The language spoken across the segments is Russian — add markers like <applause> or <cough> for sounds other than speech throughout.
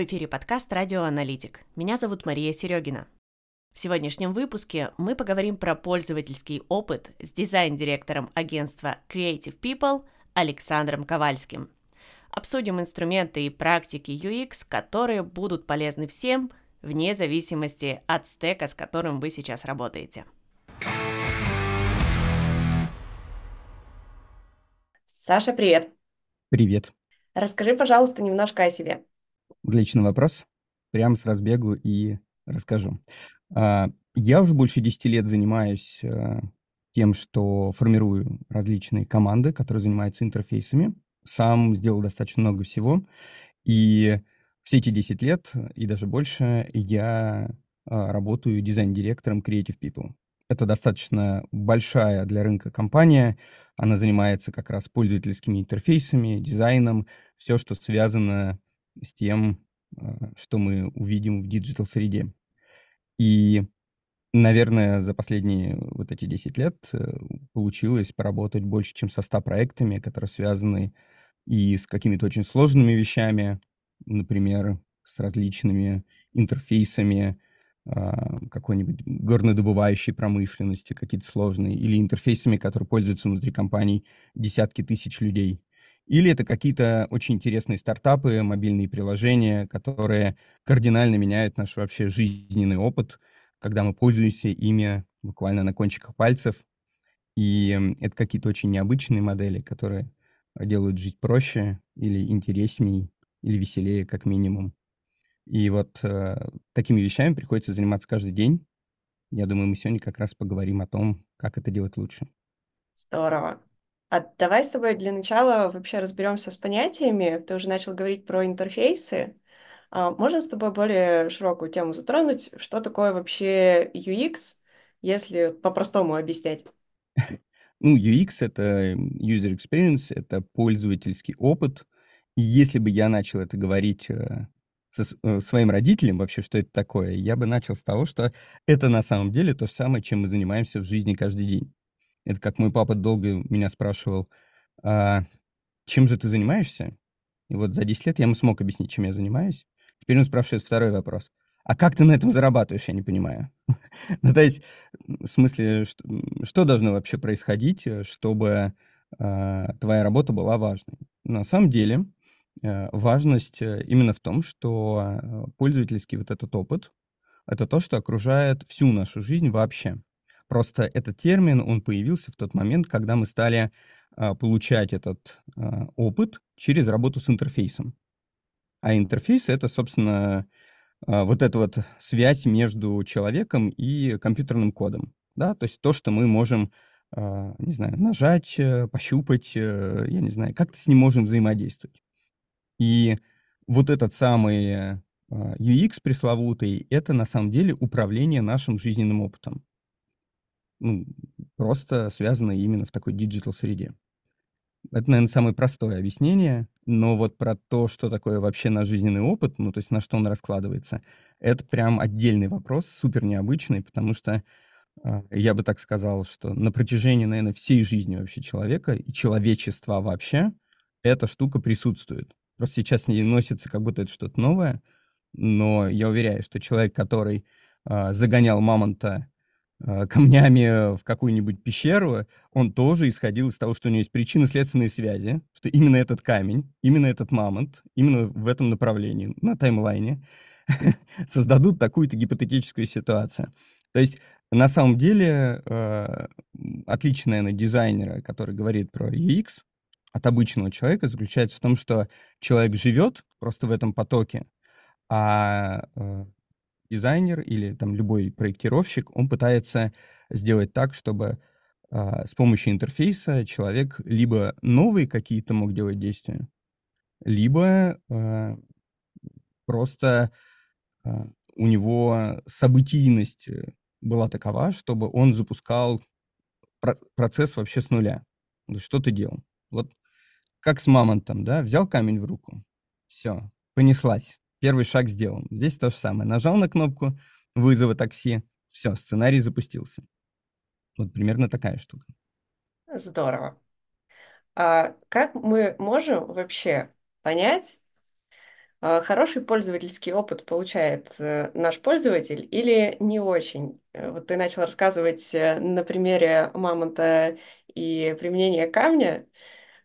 В эфире подкаст «Радиоаналитик». Меня зовут Мария Серегина. В сегодняшнем выпуске мы поговорим про пользовательский опыт с дизайн-директором агентства Creative People Александром Ковальским. Обсудим инструменты и практики UX, которые будут полезны всем, вне зависимости от стека, с которым вы сейчас работаете. Саша, привет! Привет. Расскажи, пожалуйста, немножко о себе. Отличный вопрос. Прям с разбегу и расскажу. А, я уже больше 10 лет занимаюсь э, тем, что формирую различные команды, которые занимаются интерфейсами. Сам сделал достаточно много всего. И все эти 10 лет и даже больше я а, работаю дизайн-директором Creative People. Это достаточно большая для рынка компания. Она занимается как раз пользовательскими интерфейсами, дизайном, все, что связано с тем, а, что мы увидим в digital-среде. И, наверное, за последние вот эти 10 лет э, получилось поработать больше, чем со 100 проектами, которые связаны и с какими-то очень сложными вещами, например, с различными интерфейсами а, какой-нибудь горнодобывающей промышленности, какие-то сложные, или интерфейсами, которые пользуются внутри компаний десятки тысяч людей. Или это какие-то очень интересные стартапы, мобильные приложения, которые кардинально меняют наш вообще жизненный опыт, когда мы пользуемся ими буквально на кончиках пальцев. И это какие-то очень необычные модели, которые делают жизнь проще или интересней, или веселее, как минимум. И вот э, такими вещами приходится заниматься каждый день. Я думаю, мы сегодня как раз поговорим о том, как это делать лучше. Здорово. А давай с тобой для начала вообще разберемся с понятиями. Ты уже начал говорить про интерфейсы. А можем с тобой более широкую тему затронуть? Что такое вообще UX, если по-простому объяснять? Ну, UX — это user experience, это пользовательский опыт. И если бы я начал это говорить э, со э, своим родителям вообще, что это такое, я бы начал с того, что это на самом деле то же самое, чем мы занимаемся в жизни каждый день. Это как мой папа долго меня спрашивал, а, чем же ты занимаешься? И вот за 10 лет я ему смог объяснить, чем я занимаюсь. Теперь он спрашивает второй вопрос. А как ты на этом зарабатываешь, я не понимаю. <laughs> ну, то есть, в смысле, что, что должно вообще происходить, э, чтобы э, твоя работа была важной? На самом деле, э, важность э, именно в том, что э, пользовательский вот этот опыт — это то, что окружает всю нашу жизнь вообще. Просто этот термин, он появился в тот момент, когда мы стали а, получать этот а, опыт через работу с интерфейсом. А интерфейс — это, собственно, а, вот эта вот связь между человеком и компьютерным кодом. Да? То есть то, что мы можем, не знаю, нажать, э, пощупать, э, я не знаю, как-то с ним можем взаимодействовать. И вот этот самый UX пресловутый — это на самом деле управление нашим жизненным опытом ну, просто связано именно в такой digital-среде. Это, наверное, самое простое объяснение, но вот про то, что такое вообще наш жизненный опыт, ну, то есть на что он раскладывается, это прям отдельный вопрос, супер необычный, потому что э, я бы так сказал, что на протяжении, наверное, всей жизни вообще человека и человечества вообще эта штука присутствует. Просто сейчас не носится, как будто это что-то новое, но я уверяю, что человек, который э, загонял мамонта камнями в какую-нибудь пещеру, он тоже исходил из того, что у него есть причинно-следственные связи, что именно этот камень, именно этот мамонт, именно в этом направлении, на таймлайне, <laughs> создадут такую-то гипотетическую ситуацию. То есть, на самом деле, э, отличие, наверное, дизайнера, который говорит про UX, от обычного человека заключается в том, что человек живет просто в этом потоке, а э, дизайнер или там любой проектировщик, он пытается сделать так, чтобы а, с помощью интерфейса человек либо новые какие-то мог делать действия, либо а, просто а, у него событийность э, была такова, чтобы он запускал про- процесс вообще с нуля. Что ты делал? Вот как с мамонтом, да, взял камень в руку, все, понеслась первый шаг сделан. Здесь то же самое. Нажал на кнопку вызова такси, все, сценарий запустился. Вот примерно такая штука. Здорово. А как мы можем вообще понять, А хороший пользовательский опыт получает э, наш пользователь или не очень? Э, вот ты начал рассказывать э, на примере мамонта и применения камня.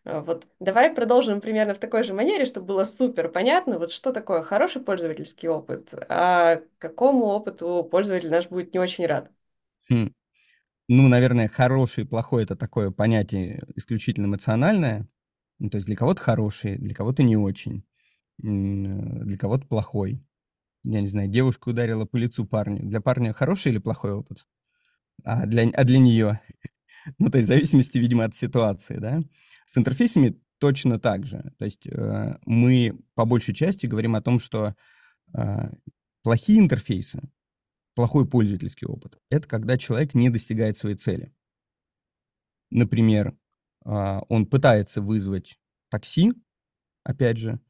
Вот давай продолжим примерно в такой же манере, чтобы было супер понятно, вот что такое хороший пользовательский опыт, а какому опыту пользователь наш будет не очень рад. Хм. Ну, наверное, хороший и плохой это такое понятие исключительно эмоциональное. Ну, то есть для кого-то хороший, для кого-то не очень, для кого-то плохой. Я не знаю, девушка ударила по лицу парня. Для парня хороший или плохой опыт? А для, а для нее? <laughs> Ну, то есть в зависимости, видимо, от ситуации, да? С интерфейсами точно так же. То есть э, мы по большей части говорим о том, что э, плохие интерфейсы, плохой пользовательский опыт, это когда человек не достигает своей цели. Например, э, он пытается вызвать такси, опять же,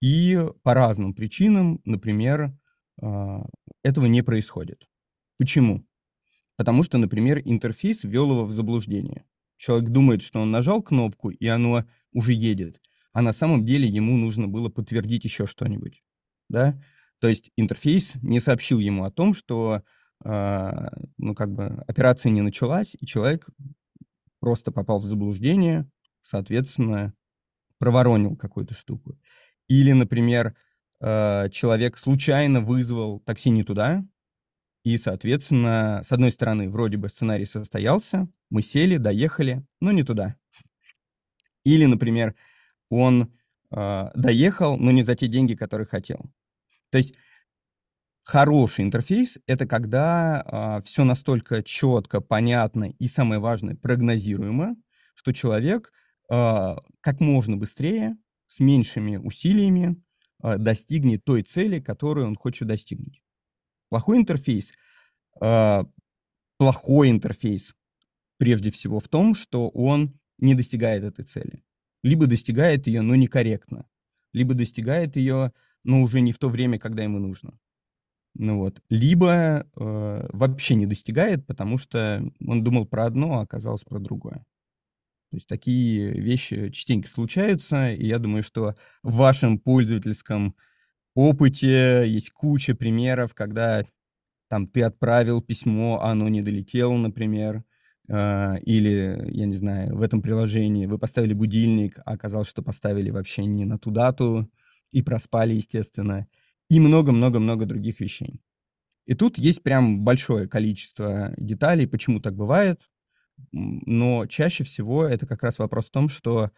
и по разным причинам, например, э, этого не происходит. Почему? Потому что, например, интерфейс ввел его в заблуждение. Человек думает, что он нажал кнопку, и оно уже едет, а на самом деле ему нужно было подтвердить еще что-нибудь. Да? То есть интерфейс не сообщил ему о том, что э, ну, как бы операция не началась, и человек просто попал в заблуждение, соответственно, проворонил какую-то штуку. Или, например, э, человек случайно вызвал такси не туда, и, соответственно, с одной стороны, вроде бы сценарий состоялся, мы сели, доехали, но не туда. Или, например, он э, доехал, но не за те деньги, которые хотел. То есть хороший интерфейс — это когда э, а, все настолько четко, понятно и, самое важное, прогнозируемо, что человек э, как можно быстрее, с меньшими усилиями э, достигнет той цели, которую он хочет достигнуть. Плохой интерфейс, э, плохой интерфейс прежде всего в том, что он не достигает этой цели. Либо достигает ее, но некорректно, либо достигает ее, но уже не в то время, когда ему нужно. Ну вот. Либо э, вообще не достигает, потому что он думал про одно, а оказалось про другое. То есть такие вещи частенько случаются, и я думаю, что в вашем пользовательском опыте есть куча примеров, когда там ты отправил письмо, а оно не долетело, например, э, или, я не знаю, в этом приложении вы поставили будильник, а оказалось, что поставили вообще не на ту дату и проспали, естественно, и много-много-много других вещей. И тут есть прям большое количество деталей, почему так бывает, но чаще всего это как раз вопрос в том, что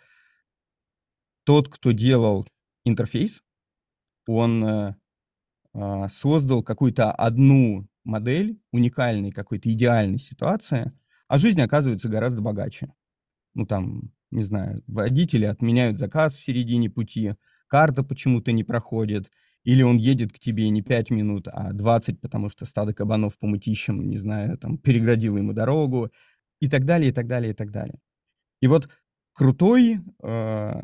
тот, кто делал интерфейс, он э, а, создал какую-то одну модель уникальной какой-то идеальной ситуации, а жизнь оказывается гораздо богаче. Ну там, не знаю, водители отменяют заказ в середине пути, карта почему-то не проходит, или он едет к тебе не 5 минут, а 20, потому что стадо кабанов по мытищам, не знаю, там, переградило ему дорогу, и так далее, и так далее, и так далее. И вот крутой э,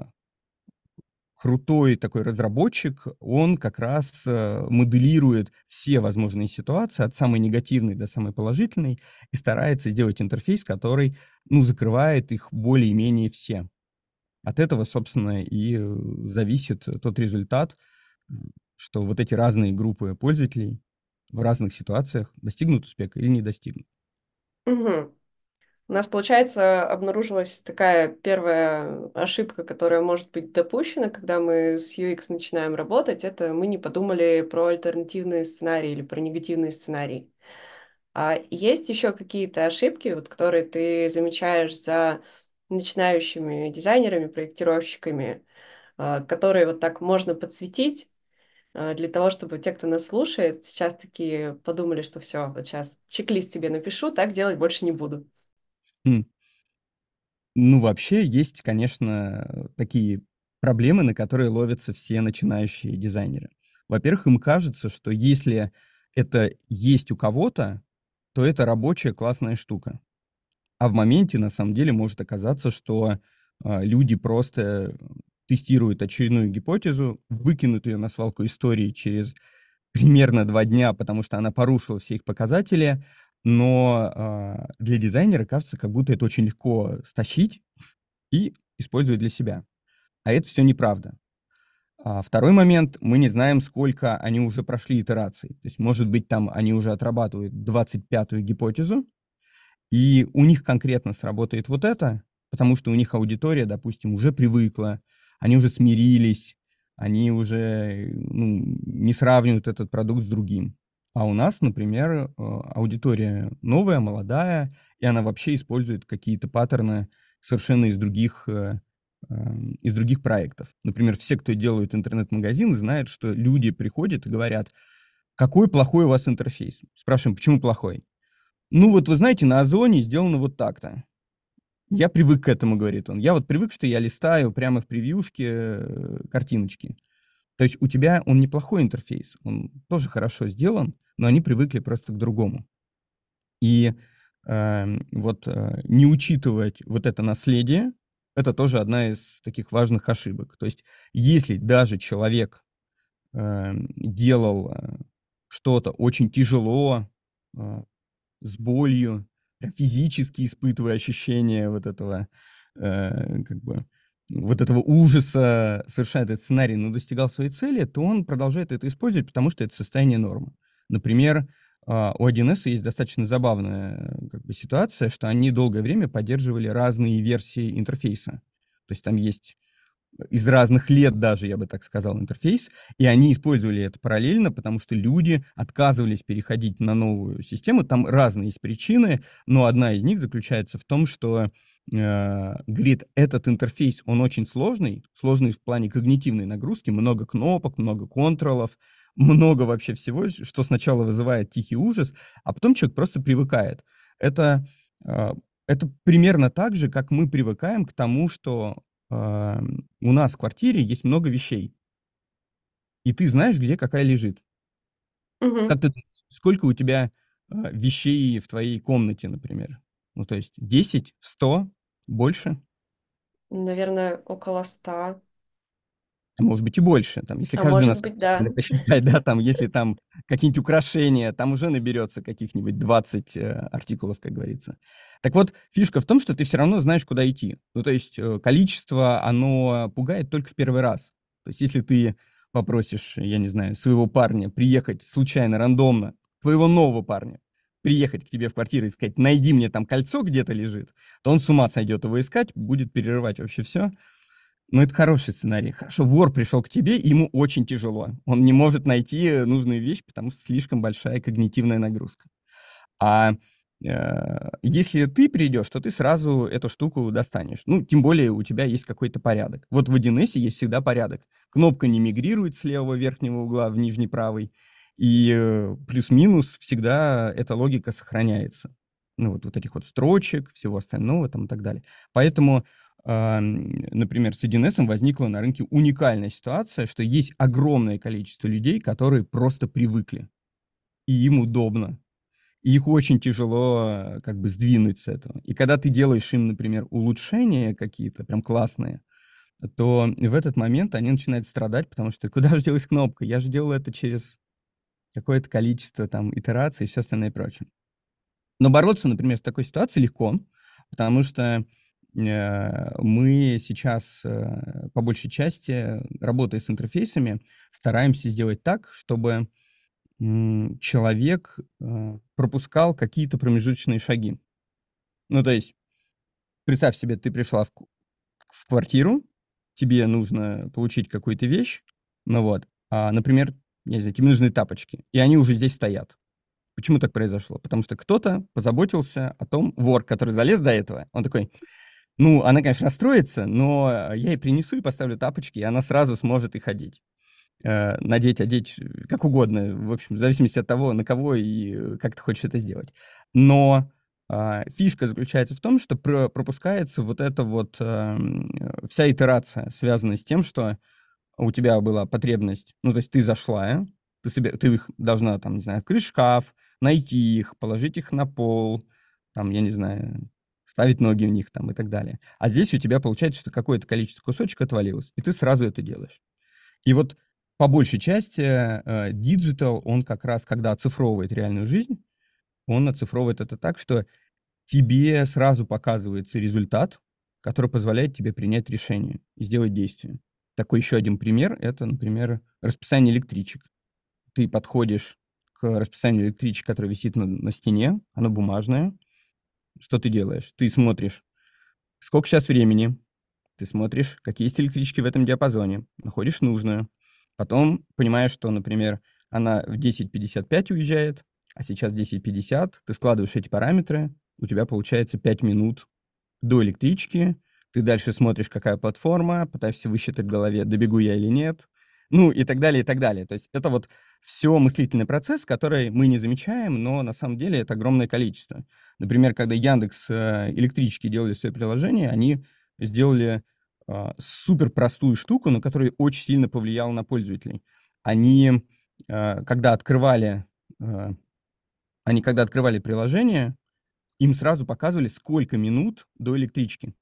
крутой такой разработчик, он как раз э, моделирует все возможные ситуации, от самой негативной до самой положительной, и старается сделать интерфейс, который, ну, закрывает их более-менее все. От этого, собственно, и э, зависит тот результат, что вот эти разные группы пользователей в разных ситуациях достигнут успеха или не достигнут. Угу. У нас, получается, обнаружилась такая первая ошибка, которая может быть допущена, когда мы с UX начинаем работать, это мы не подумали про альтернативные сценарии или про негативные сценарии. А есть еще какие-то ошибки, вот, которые ты замечаешь за начинающими дизайнерами, проектировщиками, а, которые вот так можно подсветить а, для того, чтобы те, кто нас слушает, сейчас такие подумали, что все, вот сейчас чек-лист тебе напишу, так делать больше не буду. Ну, вообще есть, конечно, такие проблемы, на которые ловятся все начинающие дизайнеры. Во-первых, им кажется, что если это есть у кого-то, то это рабочая классная штука. А в моменте на самом деле может оказаться, что а, люди просто тестируют очередную гипотезу, выкинут ее на свалку истории через примерно два дня, потому что она порушила все их показатели, но а, для дизайнера кажется, как будто это очень легко стащить и использовать для себя. А это все неправда. А второй момент, мы не знаем, сколько они уже прошли итераций. То есть, может быть, там они уже отрабатывают 25-ю гипотезу, и у них конкретно сработает вот это, потому что у них аудитория, допустим, уже привыкла, они уже смирились, они уже ну, не сравнивают этот продукт с другим. А у нас, например, э, аудитория новая, молодая, и она вообще использует какие-то паттерны совершенно из других, э, эм, из других проектов. Например, все, кто делает интернет-магазин, знают, что люди приходят и говорят, какой плохой у вас интерфейс. Спрашиваем, почему плохой? Ну вот вы знаете, на Озоне сделано вот так-то. Я привык к этому, говорит он. Я вот привык, что я листаю прямо в превьюшке э, картиночки. То есть у тебя он неплохой интерфейс, он тоже хорошо сделан, но они привыкли просто к другому. И э, вот э, не учитывать вот это наследие, это тоже одна из таких важных ошибок. То есть если даже человек э, делал что-то очень тяжело, э, с болью, физически испытывая ощущение вот этого, э, как бы, вот этого ужаса, совершая этот сценарий, но достигал своей цели, то он продолжает это использовать, потому что это состояние нормы. Например, а, у 1С есть достаточно забавная как бы, ситуация, что они долгое время поддерживали разные версии интерфейса. То есть там есть из разных лет даже, я бы так сказал, интерфейс, и они использовали это параллельно, потому что люди отказывались переходить на новую систему. Там разные есть причины, но одна из них заключается в том, что э, говорит, этот интерфейс, он очень сложный, сложный в плане когнитивной нагрузки, много кнопок, много контролов, много вообще всего, что сначала вызывает тихий ужас, а потом человек просто привыкает. Это, э, это примерно так же, как мы привыкаем к тому, что э, у нас в квартире есть много вещей, и ты знаешь, где какая лежит. Мгм. Как ты сколько у тебя э, вещей в твоей комнате, например? Ну, то есть 10, 100, больше? Наверное, около 100. А может быть и больше, там, если А каждый может быть, да. <laughs> посчитать, да, там, если там какие-нибудь украшения, там уже наберется каких-нибудь 20 э, артикулов, как говорится. Так вот, фишка в том, что ты все равно знаешь, куда идти. Ну, то есть э, количество, оно пугает только в первый раз. То есть если ты попросишь, я не знаю, своего парня приехать случайно, рандомно, твоего нового парня, приехать к тебе в квартиру и сказать, найди мне там кольцо где-то лежит, то он с ума сойдет его искать, будет перерывать вообще все. Ну, это хороший сценарий. Хорошо, вор пришел к тебе, и ему очень тяжело. Он не может найти нужную вещь, потому что слишком большая когнитивная нагрузка. А э, если ты придешь, то ты сразу эту штуку достанешь. Ну, тем более у тебя есть какой-то порядок. Вот в 1С есть всегда порядок. Кнопка не мигрирует с левого верхнего угла в нижний правый, и э, плюс-минус всегда эта логика сохраняется. Ну, вот, вот этих вот строчек, всего остального там и так далее. Поэтому например, с 1С возникла на рынке уникальная ситуация, что есть огромное количество людей, которые просто привыкли, и им удобно. И их очень тяжело как бы сдвинуть с этого. И когда ты делаешь им, например, улучшения какие-то, прям классные, то в этот момент они начинают страдать, потому что куда же делась кнопка? Я же делал это через какое-то количество там итераций и все остальное прочее. Но бороться, например, с такой ситуацией легко, потому что Э, мы сейчас э, по большей части, работая с интерфейсами, стараемся сделать так, чтобы человек э, пропускал какие-то промежуточные шаги. Ну, то есть, представь себе, ты пришла в, в квартиру, тебе нужно получить какую-то вещь, ну вот, а, например, я не знаю, тебе нужны тапочки, и они уже здесь стоят. Почему так произошло? Потому что кто-то позаботился о том, вор, который залез до этого, он такой, ну, она, конечно, расстроится, но я ей принесу и поставлю тапочки, и она сразу сможет их одеть. Э, надеть, одеть, э, как угодно, в общем, в зависимости от того, на кого и э, как ты хочешь это сделать. Но а, фишка заключается в том, что пропускается вот эта вот эм, вся итерация, связанная с тем, что у тебя была потребность, ну, то есть ты зашла, ты, себе, ты их должна, там, не знаю, открыть шкаф, найти их, положить их на пол, там, я не знаю, ставить ноги в них там и так далее. А здесь у тебя получается, что какое-то количество кусочек отвалилось, и ты сразу это делаешь. И вот по большей части digital, э, он как раз, когда оцифровывает реальную жизнь, он оцифровывает это так, что тебе сразу показывается результат, который позволяет тебе принять решение и сделать действие. такой еще один пример- это, например, расписание электричек. Ты подходишь к расписанию электричек, которое висит на на стене, оно бумажное. Что ты делаешь? Ты смотришь, сколько сейчас времени, ты смотришь, какие есть электрички в этом диапазоне, находишь нужную. Потом понимаешь, что, например, она в 10:55 уезжает, а сейчас 10:50. Ты складываешь эти параметры, у тебя получается 5 минут до электрички. Ты дальше смотришь, какая платформа, пытаешься высчитать в голове, добегу я или нет. Ну и так далее, и так далее. То есть это вот все мыслительный процесс, который мы не замечаем, но на самом деле это огромное количество. Например, когда Яндекс э, электрички делали свое приложение, они сделали э, супер простую штуку, на которая очень сильно повлияла на пользователей. Они, э, когда открывали, э, они когда открывали приложение, им сразу показывали, сколько минут до электрички.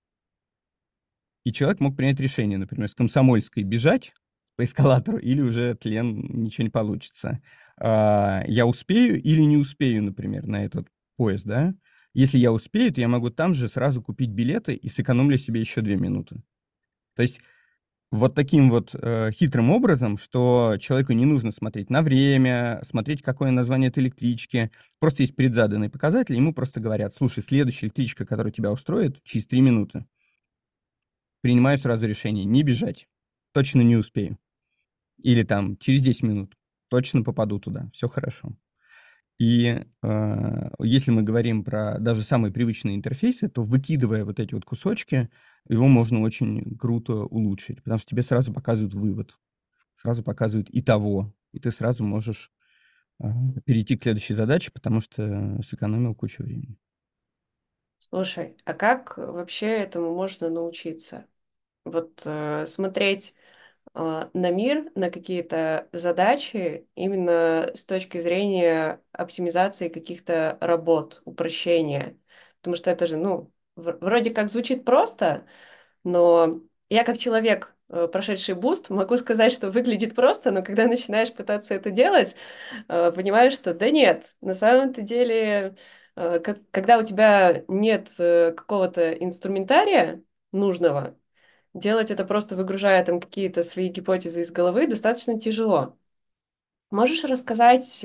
И человек мог принять решение, например, с Комсомольской бежать по эскалатору или уже тлен, ничего не получится. А, я успею или не успею, например, на этот поезд, да? Если я успею, то я могу там же сразу купить билеты и сэкономлю себе еще две минуты. То есть вот таким вот э, хитрым образом, что человеку не нужно смотреть на время, смотреть, какое название этой электрички. Просто есть предзаданный показатель, ему просто говорят, слушай, следующая электричка, которая тебя устроит, через три минуты. Принимаю сразу решение не бежать. Точно не успею. Или там через 10 минут. Точно попаду туда. Все хорошо. И э, если мы говорим про даже самые привычные интерфейсы, то выкидывая вот эти вот кусочки, его можно очень круто улучшить, потому что тебе сразу показывают вывод, сразу показывают и того, и ты сразу можешь э, перейти к следующей задаче, потому что сэкономил кучу времени. Слушай, а как вообще этому можно научиться? Вот э, смотреть на мир, на какие-то задачи именно с точки зрения оптимизации каких-то работ, упрощения. Потому что это же, ну, вроде как звучит просто, но я как человек, э, прошедший буст, могу сказать, что выглядит просто, но когда начинаешь пытаться это делать, э, понимаешь, что да нет, на самом-то деле, э, когда у тебя нет какого-то инструментария нужного, делать это просто выгружая там какие-то свои гипотезы из головы достаточно тяжело. Можешь рассказать,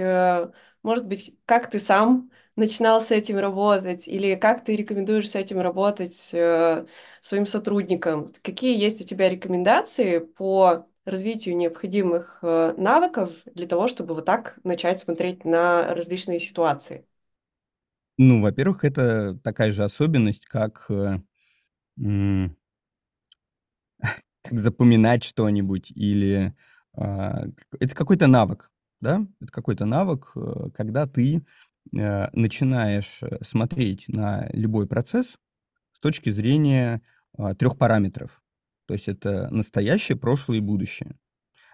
может быть, как ты сам начинал с этим работать, или как ты рекомендуешь с этим работать э, своим сотрудникам? Какие есть у тебя рекомендации по развитию необходимых э, навыков для того, чтобы вот так начать смотреть на различные ситуации? Ну, во-первых, это такая же особенность, э, как запоминать что-нибудь или э, это какой-то навык, да? Это какой-то навык, э, когда ты Э, начинаешь э, смотреть на любой процесс с точки зрения а, трех параметров. То есть это настоящее, прошлое и будущее.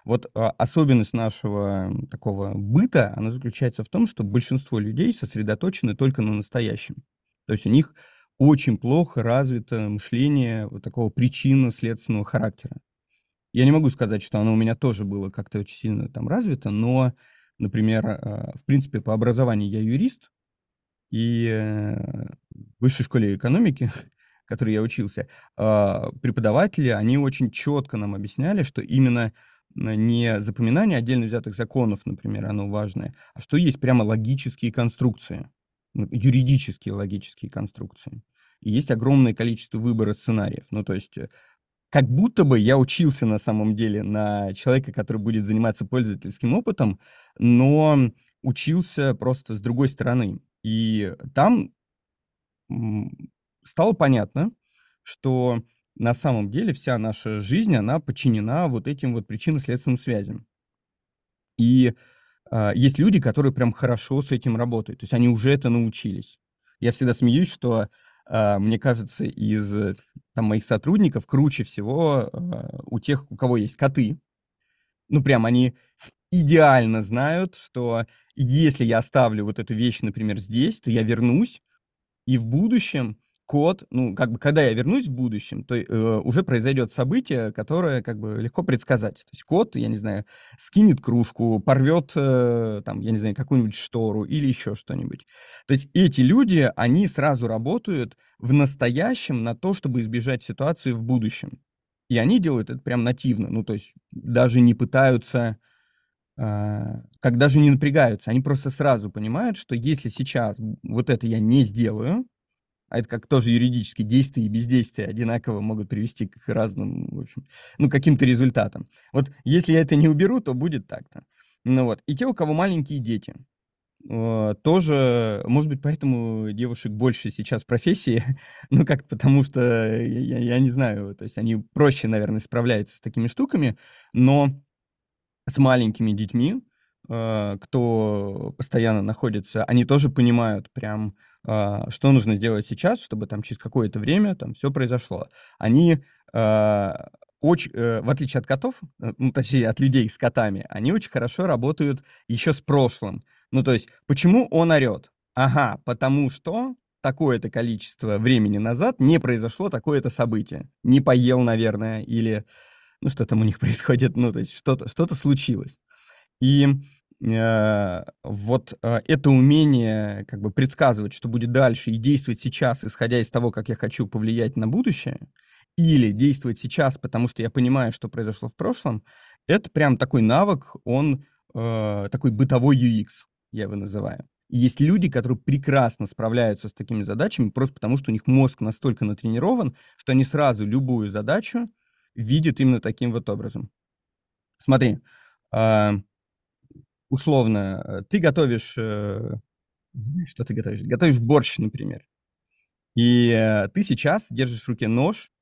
Вот а, особенность нашего такого быта, она заключается в том, что большинство людей сосредоточены только на настоящем. То есть у них очень плохо развито мышление вот такого причинно-следственного характера. Я не могу сказать, что оно у меня тоже было как-то очень сильно там развито, но Например, а, в принципе, по образованию я юрист, и э, в высшей школе экономики, в <laughs> которой я учился, а, преподаватели, они очень четко нам объясняли, что именно не запоминание отдельно взятых законов, например, оно важное, а что есть прямо логические конструкции, юридические логические конструкции. И есть огромное количество выбора сценариев. Ну, то есть э, как будто бы я учился на самом деле на человека, который будет заниматься пользовательским опытом, но учился просто с другой стороны. И там стало понятно, что на самом деле вся наша жизнь, она подчинена вот этим вот причинно-следственным связям. И есть люди, которые прям хорошо с этим работают, то есть они уже это научились. Я всегда смеюсь, что а, мне кажется, из э, там, моих сотрудников круче всего а, у тех, у кого есть коты. Ну, прям они идеально знают, что если я оставлю вот эту вещь, например, здесь, то я вернусь, и в будущем код, ну, как бы, когда я вернусь в будущем, то э, уже произойдет событие, которое, как бы, легко предсказать. То есть кот, я не знаю, скинет кружку, порвет, э, там, я не знаю, какую-нибудь штору или еще что-нибудь. То есть эти люди, они сразу работают в настоящем на то, чтобы избежать ситуации в будущем. И они делают это прям нативно. Ну, то есть даже не пытаются, а, как даже не напрягаются. Они просто сразу понимают, что если сейчас вот это я не сделаю, а это как тоже юридически действия и бездействия одинаково могут привести к разным, в общем, ну, каким-то результатам. Вот если я это не уберу, то будет так-то. Ну вот. И те, у кого маленькие дети, э, тоже, может быть, поэтому девушек больше сейчас в профессии, <laughs> ну, как потому что, я, я не знаю, то есть они проще, наверное, справляются с такими штуками, но с маленькими детьми, э, кто постоянно находится, они тоже понимают прям, что нужно сделать сейчас, чтобы там через какое-то время там все произошло. Они а, очень, э, в отличие от котов, э, ну, точнее, от людей с котами, они очень хорошо работают еще с прошлым. Ну, то есть, почему он орет? Ага, потому что такое-то количество времени назад не произошло такое-то событие. Не поел, наверное, или, ну, что там у них <laughs> происходит, ну, то есть, что-то что случилось. И вот э, это умение как бы предсказывать, что будет дальше, и действовать сейчас, исходя из того, как я хочу повлиять на будущее, или действовать сейчас, потому что я понимаю, что произошло в прошлом, это прям такой навык, он э, такой бытовой UX, я его называю. Есть люди, которые прекрасно справляются с такими задачами, просто потому что у них мозг настолько натренирован, что они сразу любую задачу видят именно таким вот образом. Смотри, э, условно, э, ты готовишь, э, знаешь, что ты готовишь? Готовишь борщ, например. И э, ты сейчас держишь в руке нож,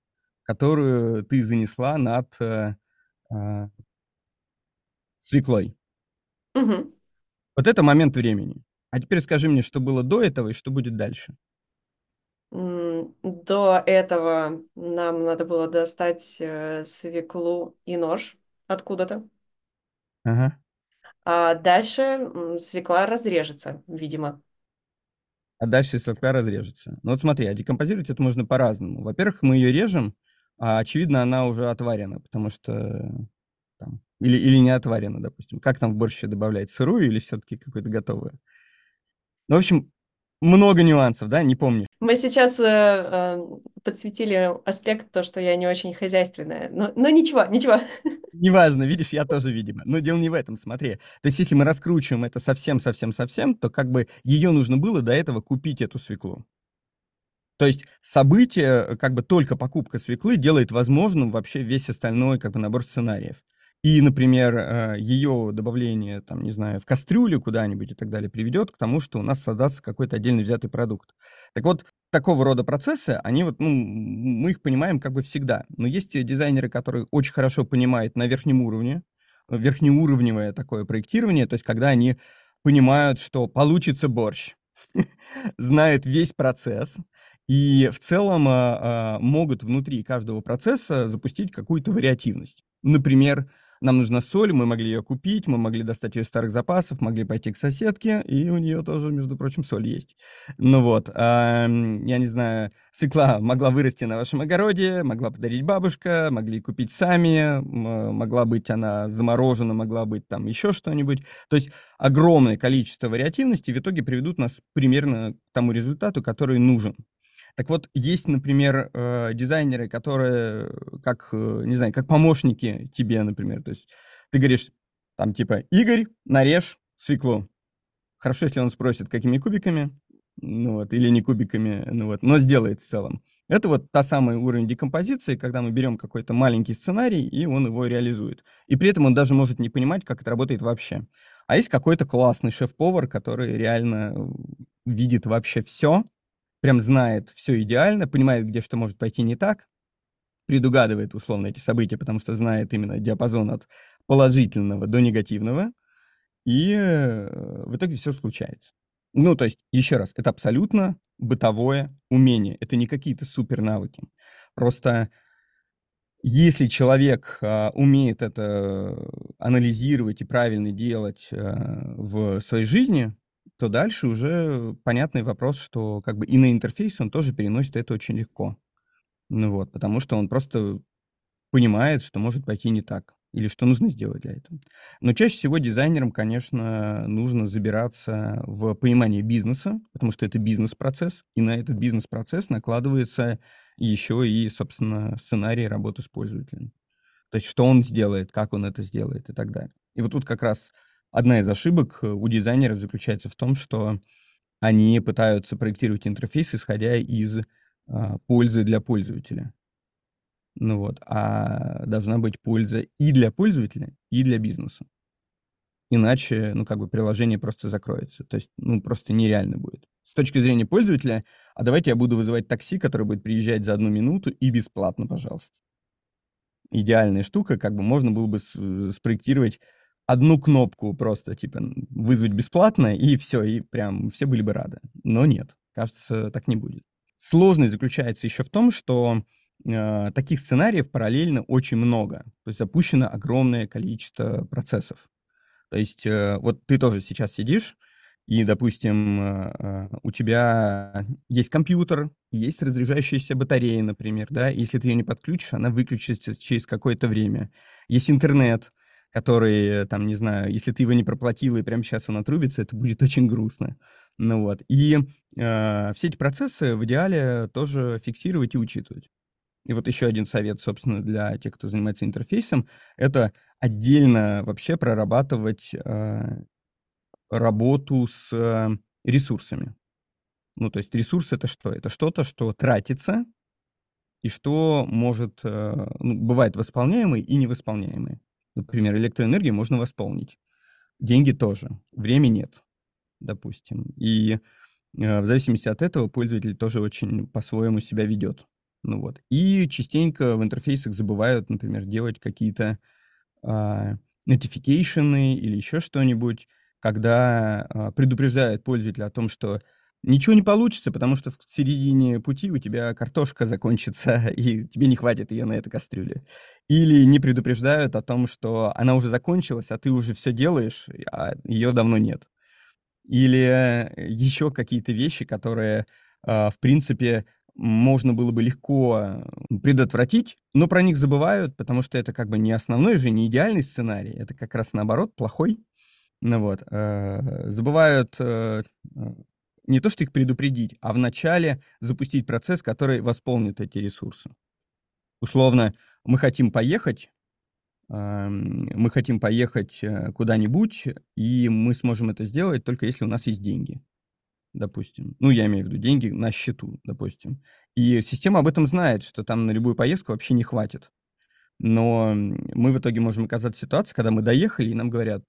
которую ты занесла над э, э, свеклой. Угу. Вот это момент времени. А теперь скажи мне, что было до этого и что будет дальше. До этого нам надо было достать свеклу и нож откуда-то. Ага. А дальше свекла разрежется, видимо. А дальше свекла разрежется. Ну вот смотри, а декомпозировать это можно по-разному. Во-первых, мы ее режем, а очевидно, она уже отварена, потому что там, или, или не отварена, допустим. Как там в борще добавлять, сырую или все-таки какую-то готовую? Ну, в общем, много нюансов, да, не помнишь? Мы сейчас э, э, подсветили аспект, то, что я не очень хозяйственная. Но, но ничего, ничего. <laughs> Неважно, видишь, я тоже, видимо. Но дело не в этом, смотри. То есть, если мы раскручиваем это совсем-совсем-совсем, то как бы ее нужно было до этого купить, эту свеклу. То есть событие, как бы только покупка свеклы делает возможным вообще весь остальной как бы набор сценариев. И, например, э, ее добавление, там, не знаю, в кастрюлю куда-нибудь и так далее приведет к тому, что у нас создастся какой-то отдельно взятый продукт. Так вот, такого рода процессы, они вот, ну, мы их понимаем как бы всегда. Но есть дизайнеры, которые очень хорошо понимают на верхнем уровне, верхнеуровневое такое проектирование, то есть когда они понимают, что получится борщ, <laughs> знают весь процесс, и в целом а, могут внутри каждого процесса запустить какую-то вариативность. Например, нам нужна соль, мы могли ее купить, мы могли достать ее из старых запасов, могли пойти к соседке, и у нее тоже, между прочим, соль есть. Ну вот, я не знаю, свекла могла вырасти на вашем огороде, могла подарить бабушка, могли купить сами, могла быть она заморожена, могла быть там еще что-нибудь. То есть огромное количество вариативности в итоге приведут нас примерно к тому результату, который нужен. Так вот, есть, например, э, дизайнеры, которые как, э, не знаю, как помощники тебе, например. То есть ты говоришь, там, типа, Игорь, нарежь свеклу. Хорошо, если он спросит, какими кубиками, ну вот, или не кубиками, ну вот, но сделает в целом. Это вот та самый уровень декомпозиции, когда мы берем какой-то маленький сценарий, и он его реализует. И при этом он даже может не понимать, как это работает вообще. А есть какой-то классный шеф-повар, который реально видит вообще все, прям знает все идеально, понимает, где что может пойти не так, предугадывает условно эти события, потому что знает именно диапазон от положительного до негативного, и э, в итоге все случается. Ну, то есть, еще раз, это абсолютно бытовое умение, это не какие-то супер навыки. Просто если человек а, умеет это анализировать и правильно делать а, в своей жизни, то дальше уже понятный вопрос, что как бы и на интерфейс он тоже переносит это очень легко. Ну вот, потому что он просто понимает, что может пойти не так или что нужно сделать для этого. Но чаще всего дизайнерам, конечно, нужно забираться в понимание бизнеса, потому что это бизнес-процесс, и на этот бизнес-процесс накладывается еще и, собственно, сценарий работы с пользователем. То есть что он сделает, как он это сделает и так далее. И вот тут как раз одна из ошибок э, у дизайнеров заключается в том, что они пытаются проектировать интерфейс, исходя из а, пользы для пользователя. Ну вот, а должна быть польза и для пользователя, и для бизнеса. Иначе, ну, как бы приложение просто закроется. То есть, ну, просто нереально будет. С точки зрения пользователя, а давайте я буду вызывать такси, которое будет приезжать за одну минуту и бесплатно, пожалуйста. Идеальная штука, как бы можно было бы спроектировать одну кнопку просто, типа, вызвать бесплатно, и все, и прям все были бы рады. Но нет, кажется, так не будет. Сложность заключается еще в том, что э, таких сценариев параллельно очень много. То есть запущено огромное количество процессов. То есть э, вот ты тоже сейчас сидишь, и, допустим, э, э, у тебя есть компьютер, есть разряжающаяся батарея, например, да, если ты ее не подключишь, она выключится через какое-то время. Есть интернет, который, там, не знаю, если ты его не проплатил и прямо сейчас он отрубится, это будет очень грустно. Ну вот. И э, все эти процессы в идеале тоже фиксировать и учитывать. И вот еще один совет, собственно, для тех, кто занимается интерфейсом, это отдельно вообще прорабатывать э, работу с э, ресурсами. Ну, то есть ресурс это что? Это что-то, что тратится и что может, э, ну, бывает восполняемый и невосполняемый. Например, электроэнергию можно восполнить. Деньги тоже. Время нет, допустим. И э, в зависимости от этого пользователь тоже очень по-своему себя ведет. Ну вот. И частенько в интерфейсах забывают, например, делать какие-то э, notification или еще что-нибудь, когда э, предупреждают пользователя о том, что ничего не получится, потому что в середине пути у тебя картошка закончится, <laughs> и тебе не хватит ее на этой кастрюле. Или не предупреждают о том, что она уже закончилась, а ты уже все делаешь, а ее давно нет. Или еще какие-то вещи, которые, э, в принципе, можно было бы легко предотвратить, но про них забывают, потому что это как бы не основной же, не идеальный сценарий, это как раз наоборот плохой. Ну вот, э, забывают э, не то, что их предупредить, а вначале запустить процесс, который восполнит эти ресурсы. Условно, мы хотим поехать, мы хотим поехать э, куда-нибудь, и мы сможем это сделать только если у нас есть деньги, допустим. Ну, я имею в виду деньги на счету, допустим. И система об этом знает, что там на любую поездку вообще не хватит. Но мы в итоге можем оказаться в ситуации, когда мы доехали, и нам говорят,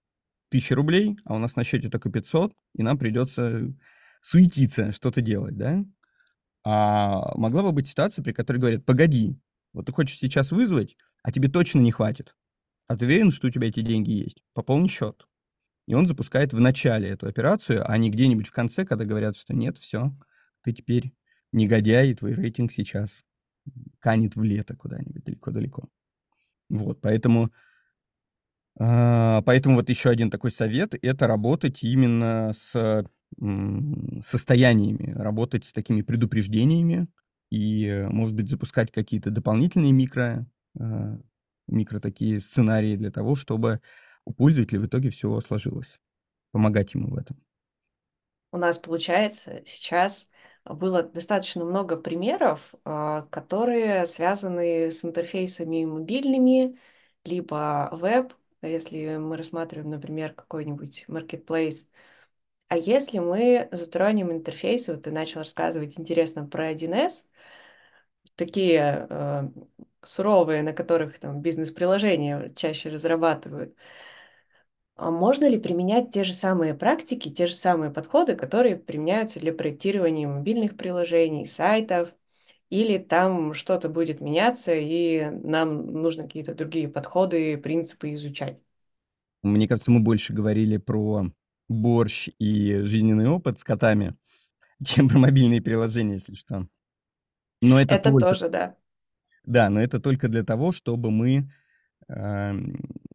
тысяча рублей, а у нас на счете только 500, и нам придется суетиться, что-то делать, да? А могла бы быть ситуация, при которой говорят, погоди, вот ты хочешь сейчас вызвать, а тебе точно не хватит. А ты уверен, что у тебя эти деньги есть? Пополни счет. И он запускает в начале эту операцию, а не где-нибудь в конце, когда говорят, что нет, все, ты теперь негодяй, и твой рейтинг сейчас канет в лето куда-нибудь далеко-далеко. Вот, поэтому а, поэтому вот еще один такой совет– это работать именно с состояниями, работать с такими предупреждениями и, может быть, запускать какие-то дополнительные микро, а, микро такие сценарии для того, чтобы у пользователя в итоге все сложилось. Помогать ему в этом. У нас, получается, сейчас было достаточно много примеров, а, которые связаны с интерфейсами мобильными, либо веб, если мы рассматриваем, например, какой-нибудь marketplace. А если мы затронем интерфейсы, вот ты начал рассказывать интересно про 1С, такие э, суровые, на которых там бизнес-приложения чаще разрабатывают, а можно ли применять те же самые практики, те же самые подходы, которые применяются для проектирования мобильных приложений, сайтов, или там что-то будет меняться, и нам нужно какие-то другие подходы, принципы изучать? Мне кажется, мы больше говорили про борщ и жизненный опыт с котами, <laughs> чем про мобильные приложения, если что. Но это, это только... тоже, да. Да, но это только для того, чтобы мы, э,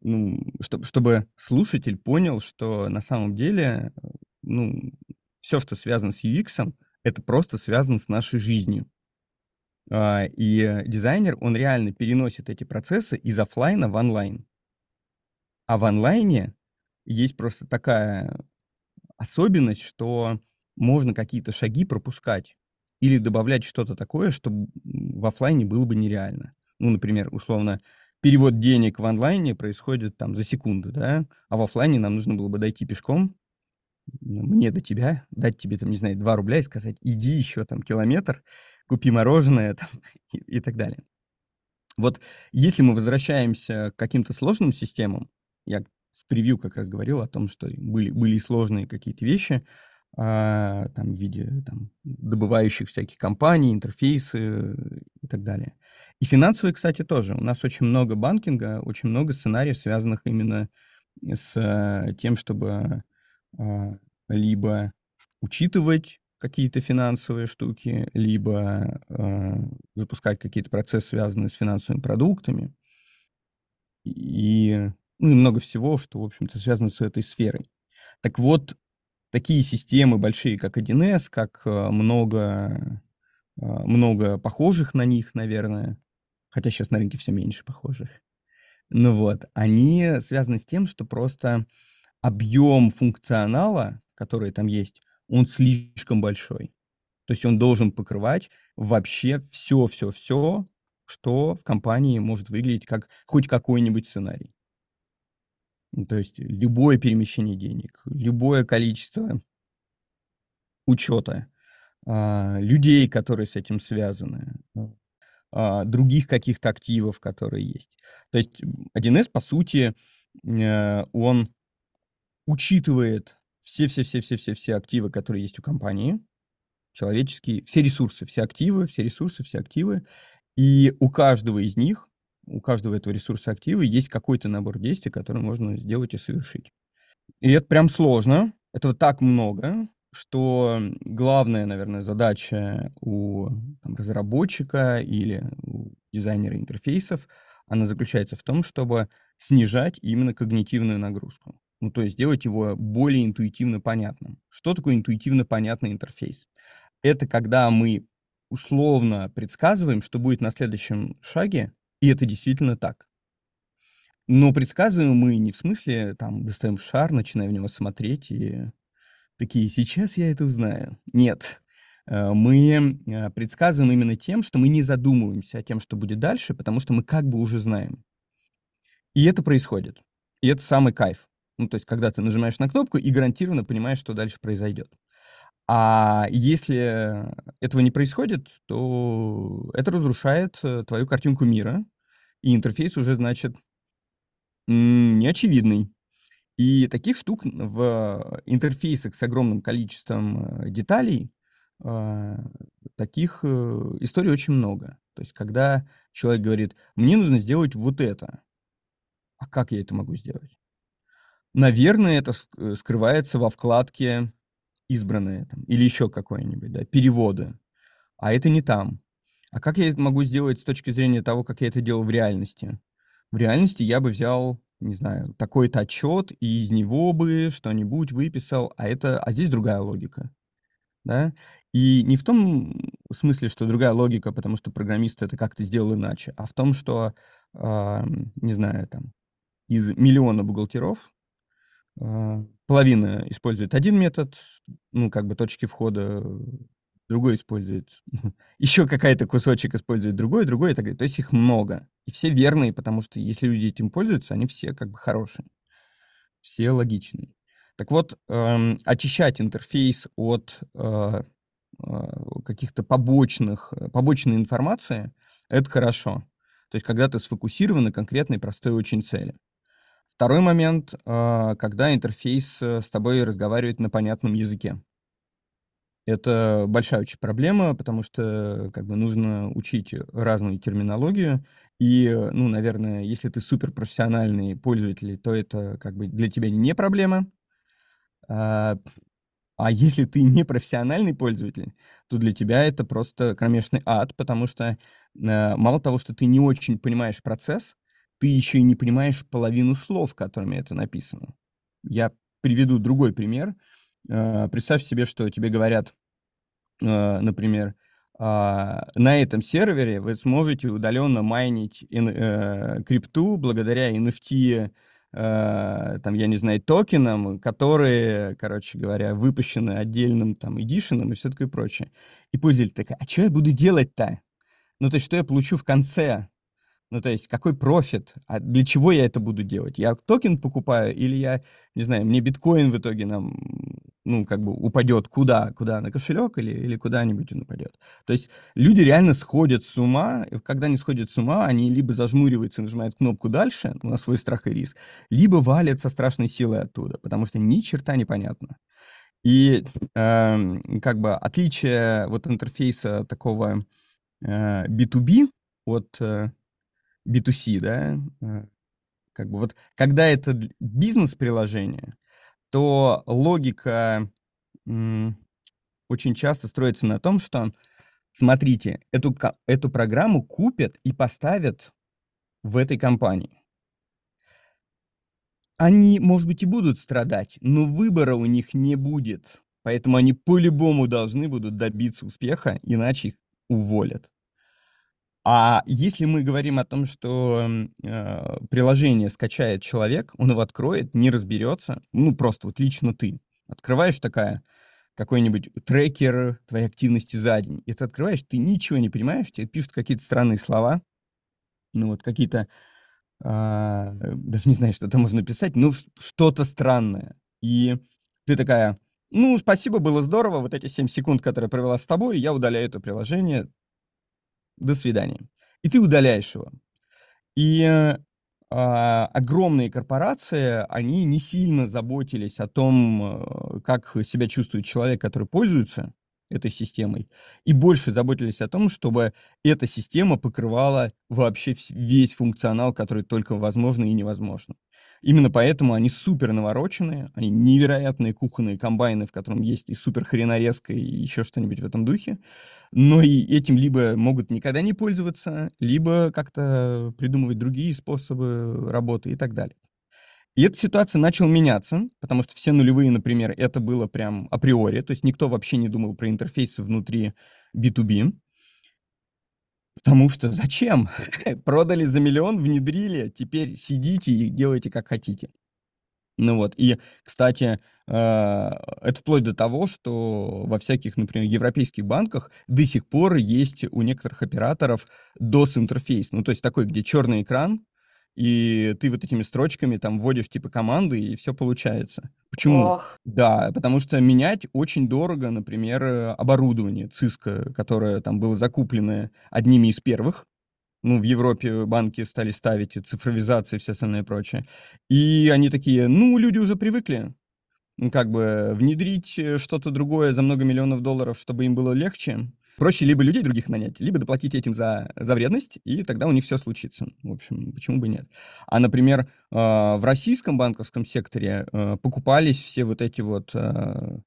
ну, чтобы, чтобы слушатель понял, что на самом деле, ну, все, что связано с UX, это просто связано с нашей жизнью. Э, и дизайнер, он реально переносит эти процессы из офлайна в онлайн. А в онлайне есть просто такая особенность, что можно какие-то шаги пропускать. или добавлять что-то такое, что в офлайне было бы нереально. Ну, например, условно, перевод денег в онлайне происходит там за секунды, да, а в офлайне нам нужно было бы дойти пешком, мне до тебя, дать тебе, там, не знаю, 2 рубля и сказать, иди еще там километр, купи мороженое <laughs> там, и, и так далее. Вот если мы возвращаемся к каким-то сложным системам, я в превью как раз говорил о том, что были, были сложные какие-то вещи, а, там, в виде там, добывающих всяких компаний, интерфейсы и так далее. И финансовые, кстати, тоже. У нас очень много банкинга, очень много сценариев, связанных именно с тем, чтобы а, либо учитывать какие-то финансовые штуки, либо э, запускать какие-то процессы, связанные с финансовыми продуктами. И, ну, и много всего, что, в общем-то, связано с этой сферой. Так вот, такие системы большие, как 1С, как э, много, э, много похожих на них, наверное, хотя сейчас на рынке все меньше похожих, ну вот, они связаны с тем, что просто объем функционала, который там есть, он слишком большой. То есть он должен покрывать вообще все-все-все, что в компании может выглядеть как хоть какой-нибудь сценарий. Ну, то есть любое перемещение денег, любое количество учета, а, людей, которые с этим связаны, а, других каких-то активов, которые есть. То есть 1С, по сути, э, он учитывает все-все-все-все-все-все активы, которые есть у компании, человеческие, все ресурсы, все активы, все ресурсы, все активы, и у каждого из них, у каждого этого ресурса активы есть какой-то набор действий, которые можно сделать и совершить. И это прям сложно, этого так много, что главная, наверное, задача у там, разработчика или у дизайнера интерфейсов, она заключается в том, чтобы снижать именно когнитивную нагрузку. Ну, то есть сделать его более интуитивно понятным. Что такое интуитивно понятный интерфейс? Это когда мы условно предсказываем, что будет на следующем шаге, и это действительно так. Но предсказываем мы не в смысле, там, достаем шар, начинаем в него смотреть и такие, сейчас я это узнаю. Нет. Э, мы э, предсказываем именно тем, что мы не задумываемся о том, что будет дальше, потому что мы как бы уже знаем. И это происходит. И это самый кайф. Ну, то есть, когда ты нажимаешь на кнопку и гарантированно понимаешь, что дальше произойдет. А если этого не происходит, то это разрушает э, твою картинку мира, и интерфейс уже, значит, неочевидный. И таких штук в интерфейсах с огромным количеством э, деталей, а, таких э, историй очень много. То есть, когда человек говорит, мне нужно сделать вот это, а как я это могу сделать? Наверное, это э, скрывается во вкладке "Избранные" там или еще какое-нибудь, да, переводы. А это не там. А как я это могу сделать с точки зрения того, как я это делал в реальности? В реальности я бы взял, не знаю, такой-то отчет и из него бы что-нибудь выписал, а это, а здесь другая логика, да? И не в том смысле, что другая логика, потому что программист это как-то сделал иначе, а в том, что, а, не знаю, там, из миллиона бухгалтеров а, половина использует один метод, ну, как бы точки входа, другой использует, <laughs> еще какая-то кусочек использует другой, другой и так далее. То есть их много. И все верные, потому что если люди этим пользуются, они все как бы хорошие, все логичные. Так вот, эм, очищать интерфейс от э, э, каких-то побочных, побочной информации, это хорошо. То есть, когда ты сфокусирован на конкретной, простой очень цели. Второй момент, а, когда интерфейс э, с тобой разговаривает на понятном языке. Это большая очень проблема, потому что как бы нужно учить разную терминологию. И, ну, наверное, если ты суперпрофессиональный пользователь, то это как бы для тебя не проблема. А, а если ты не профессиональный пользователь, то для тебя это просто кромешный ад, потому что э, мало того, что ты не очень понимаешь процесс, ты еще и не понимаешь половину слов, которыми это написано. Я приведу другой пример. Э, представь себе, что тебе говорят, э, например, а, на этом сервере вы сможете удаленно майнить э, крипту благодаря NFT там, я не знаю, токенам, которые, короче говоря, выпущены отдельным там эдишеном и все такое прочее. И пользователь такой, а что я буду делать-то? Ну, то есть, что я получу в конце? Ну, то есть, какой профит? А для чего я это буду делать? Я токен покупаю или я, не знаю, мне биткоин в итоге нам, ну, как бы упадет куда? Куда? На кошелек или, или куда-нибудь он упадет? То есть, люди реально сходят с ума. И когда они сходят с ума, они либо зажмуриваются и нажимают кнопку дальше на свой страх и риск, либо валят со страшной силой оттуда, потому что ни черта непонятно. И э, как бы отличие вот интерфейса такого э, B2B от э, B2C, да, э, как бы вот когда это бизнес-приложение, то логика очень часто строится на том, что, смотрите, эту, эту программу купят и поставят в этой компании. Они, может быть, и будут страдать, но выбора у них не будет. Поэтому они по-любому должны будут добиться успеха, иначе их уволят. А если мы говорим о том, что э, приложение скачает человек, он его откроет, не разберется, ну просто вот лично ты открываешь такая какой-нибудь трекер твоей активности за день, и ты открываешь, ты ничего не понимаешь, тебе пишут какие-то странные слова, ну вот какие-то, а, даже не знаю, что там можно написать, ну что-то странное. И ты такая, ну, спасибо, было здорово, вот эти 7 секунд, которые провела с тобой, я удаляю это приложение, до свидания. И ты удаляешь его. И э, а, огромные корпорации, они не сильно заботились о том, э, как себя чувствует человек, который пользуется этой системой, и больше заботились о том, чтобы эта система покрывала вообще весь функционал, который только возможно и невозможно. Именно поэтому они супер навороченные, они невероятные кухонные комбайны, в котором есть и супер хренорезка, и еще что-нибудь в этом духе. Но и этим либо могут никогда не пользоваться, либо как-то придумывать другие способы работы и так далее. И эта ситуация начала меняться, потому что все нулевые, например, это было прям априори, то есть никто вообще не думал про интерфейсы внутри B2B. Потому что зачем? <laughs> Продали за миллион, внедрили, теперь сидите и делайте как хотите. Ну вот, и, кстати, э, это вплоть до того, что во всяких, например, европейских банках до сих пор есть у некоторых операторов DOS-интерфейс, ну, то есть такой, где черный экран, и ты вот этими строчками там вводишь типа команды, и все получается. Почему? Ох. Да, потому что менять очень дорого, например, оборудование Cisco, которое там было закуплено одними из первых, ну, в Европе банки стали ставить и цифровизация и все остальное прочее. И они такие, ну, люди уже привыкли, как бы внедрить э, что-то другое за много миллионов долларов, чтобы им было легче, Проще либо людей других нанять, либо доплатить этим за, за вредность, и тогда у них все случится. В общем, почему бы нет? А, например, а, в российском банковском секторе а, покупались все вот эти вот а,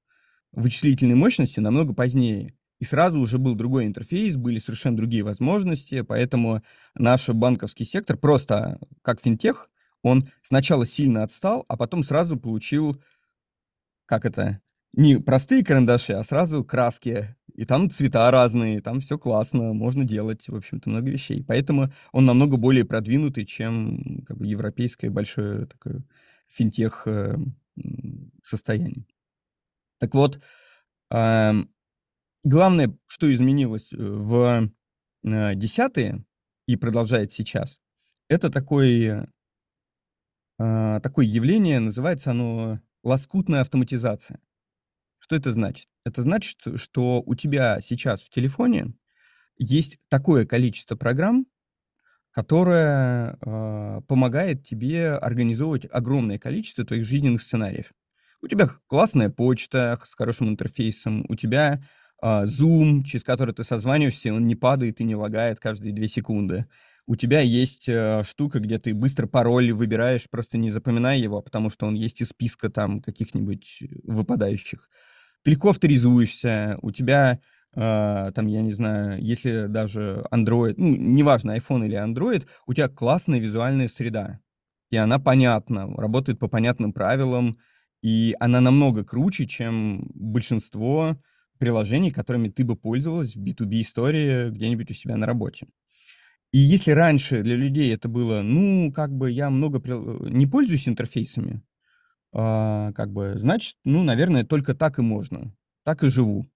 вычислительные мощности намного позднее. И сразу уже был другой интерфейс, были совершенно другие возможности, поэтому наш банковский сектор просто, как финтех, он сначала сильно отстал, а потом сразу получил, как это, не простые карандаши, а сразу краски. И там цвета разные, там все классно, можно делать, в общем-то, много вещей. Поэтому он намного более продвинутый, чем как бы, европейское большое такое финтех э, состояние. Так вот, э, главное, что изменилось э, в э, десятые и продолжает сейчас, это такое, такое явление, называется оно лоскутная автоматизация. Что это значит? Это значит, что у тебя сейчас в телефоне есть такое количество программ, которое э, помогает тебе организовывать огромное количество твоих жизненных сценариев. У тебя классная почта с хорошим интерфейсом, у тебя э, Zoom, через который ты созваниваешься, он не падает и не лагает каждые две секунды. У тебя есть э, штука, где ты быстро пароль выбираешь, просто не запоминай его, потому что он есть из списка там каких-нибудь выпадающих ты легко авторизуешься, у тебя Uh, там, я не знаю, если даже Android, ну, неважно, iPhone или Android, у тебя классная визуальная среда, и она понятна, работает по понятным правилам, и она намного круче, чем большинство приложений, которыми ты бы пользовалась в B2B истории где-нибудь у себя на работе. И если раньше для людей это было, ну, как бы я много прил- не пользуюсь интерфейсами, а, как бы, значит, ну, наверное, только так и можно. Так и живу.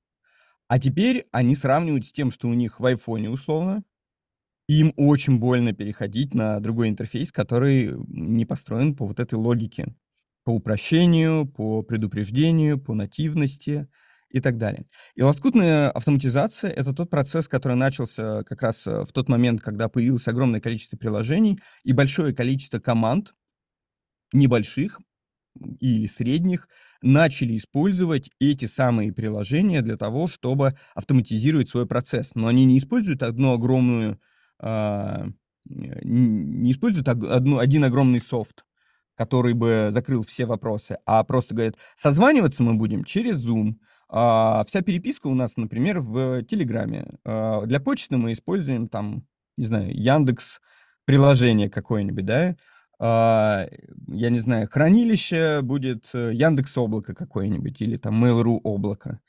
А теперь они сравнивают с тем, что у них в айфоне условно, им очень больно переходить на другой интерфейс, который не построен по вот этой логике. По упрощению, по предупреждению, по нативности и так далее. И лоскутная автоматизация — это тот процесс, который начался как раз э, в тот момент, когда появилось огромное количество приложений и большое количество команд, небольших или средних, начали использовать эти самые приложения для того, чтобы автоматизировать свой процесс. Но они не используют одну огромную, а, не используют одну, один огромный софт, который бы закрыл все вопросы, а просто говорят, созваниваться мы будем через Zoom, а, вся переписка у нас, например, в Телеграме. А, для почты мы используем там, не знаю, Яндекс приложение какое-нибудь, да, я не знаю, хранилище будет э, Яндекс облако какое-нибудь или там Mail.ru облако.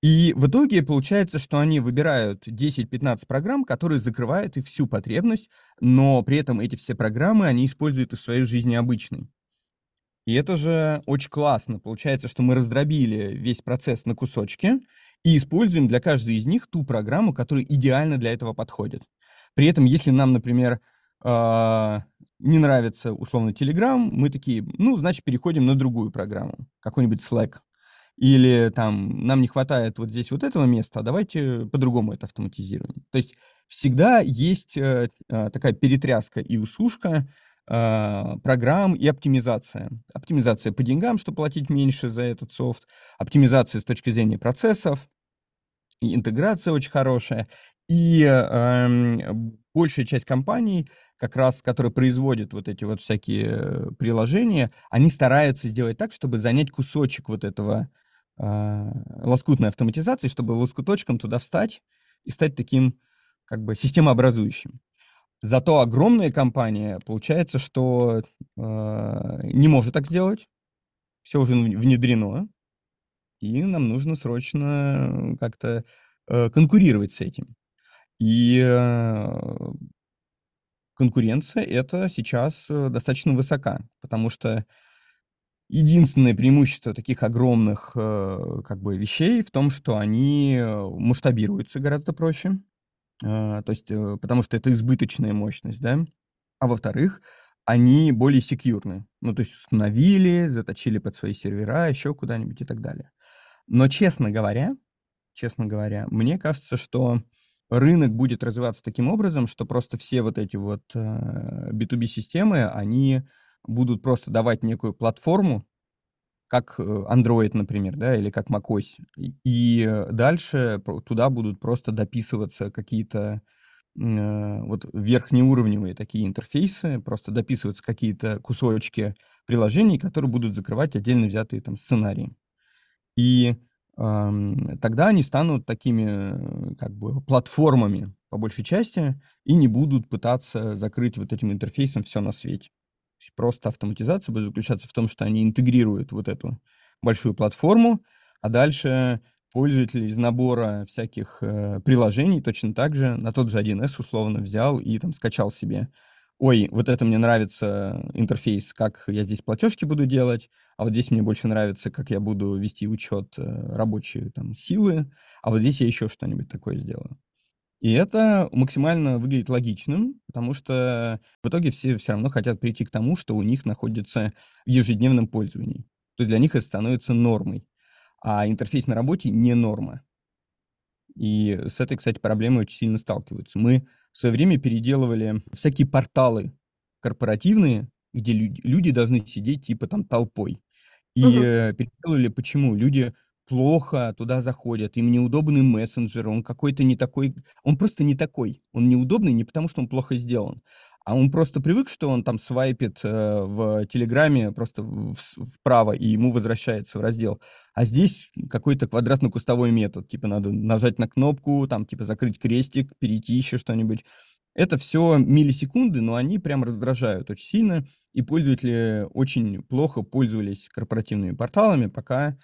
И в итоге получается, что они выбирают 10-15 программ, которые закрывают и всю потребность, но при этом эти все программы они используют и в своей жизни обычной. И это же очень классно. Получается, что мы раздробили весь процесс на кусочки и используем для каждой из них ту программу, которая идеально для этого подходит. При этом, если нам, например, а, не нравится условно Telegram, мы такие, ну, значит, переходим на другую программу, какой-нибудь Slack. Или там нам не хватает вот здесь вот этого места, а давайте по-другому это автоматизируем. То есть всегда есть э, э, такая перетряска и усушка э, программ и оптимизация. Оптимизация по деньгам, чтобы платить меньше за этот софт, оптимизация с точки зрения процессов, и интеграция очень хорошая. И э, большая часть компаний как раз, которые производят вот эти вот всякие э, приложения, они стараются сделать так, чтобы занять кусочек вот этого э, лоскутной автоматизации, чтобы лоскуточком туда встать и стать таким как бы системообразующим. Зато огромная компания, получается, что э, не может так сделать, все уже внедрено, и нам нужно срочно как-то э, конкурировать с этим. И э, конкуренция это сейчас э, достаточно высока, потому что единственное преимущество таких огромных э, как бы вещей в том, что они масштабируются гораздо проще, то есть потому что это избыточная мощность, да, а во-вторых, они более секьюрны, ну то есть установили, заточили под свои сервера, еще куда-нибудь и так далее. Но честно говоря, честно говоря, мне кажется, что рынок будет развиваться таким образом, что просто все вот эти вот э, B2B-системы, они будут просто давать некую платформу, как э, Android, например, да, или как macOS. И дальше туда будут просто дописываться какие-то э, вот верхнеуровневые такие интерфейсы, просто дописываться какие-то кусочки приложений, которые будут закрывать отдельно взятые там сценарии. И тогда они станут такими как бы платформами по большей части и не будут пытаться закрыть вот этим интерфейсом все на свете. То есть просто автоматизация будет заключаться в том, что они интегрируют вот эту большую платформу, а дальше пользователь из набора всяких э, приложений точно так же на тот же 1С условно взял и там скачал себе ой, вот это мне нравится интерфейс, как я здесь платежки буду делать, а вот здесь мне больше нравится, как я буду вести учет э, рабочей там, силы, а вот здесь я еще что-нибудь такое сделаю. И это максимально выглядит логичным, потому что в итоге все все равно хотят прийти к тому, что у них находится в ежедневном пользовании. То есть для них это становится нормой. А интерфейс на работе не норма. И с этой, кстати, проблемой очень сильно сталкиваются. Мы в свое время переделывали всякие порталы корпоративные, где люди, люди должны сидеть типа там толпой. И угу. э, переделали почему? Люди плохо туда заходят, им неудобный мессенджер, он какой-то не такой, он просто не такой. Он неудобный не потому, что он плохо сделан, а он просто привык, что он там свайпит э, в Телеграме просто в, вправо, и ему возвращается в раздел. А здесь какой-то квадратно-кустовой метод, типа надо нажать на кнопку, там типа закрыть крестик, перейти еще что-нибудь. Это все миллисекунды, но они прям раздражают очень сильно, и пользователи очень плохо пользовались корпоративными порталами, пока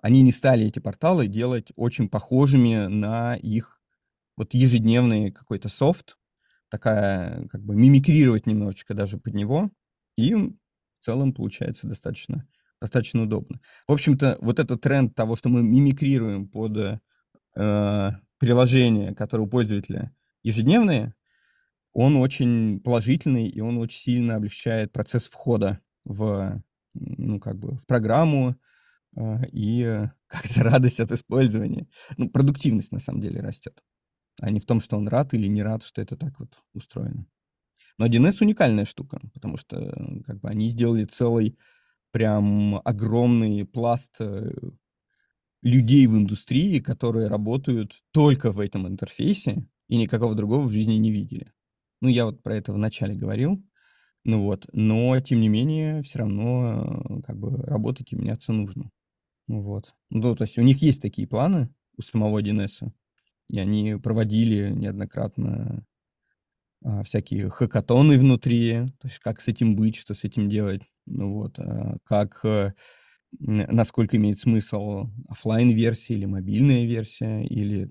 они не стали эти порталы делать очень похожими на их вот ежедневный какой-то софт, такая, как бы мимикрировать немножечко даже под него, и в целом получается достаточно достаточно удобно. В общем-то, вот этот тренд того, что мы мимикрируем под, э, приложения, которые у пользователя ежедневные, он очень положительный, и он очень сильно облегчает процесс входа в, ну, как бы в программу, э, и <laughs> как-то радость от использования. Ну, продуктивность на самом деле растет, а не в том, что он рад или не рад, что это так вот устроено. Но 1С уникальная штука, потому что, как бы, они сделали целый прям огромный пласт, э, людей в индустрии, которые работают только в этом интерфейсе и никакого другого в жизни не видели. Ну, я вот про это вначале говорил. Ну вот, но тем не менее, все равно, э, как бы работать и меняться нужно. Ну вот. Ну, то есть у них есть такие планы у самого 1С, и они проводили неоднократно а, всякие хакатоны внутри, то есть как с этим быть, что с этим делать, ну вот, а, как, э, насколько имеет смысл офлайн версия или мобильная версия, или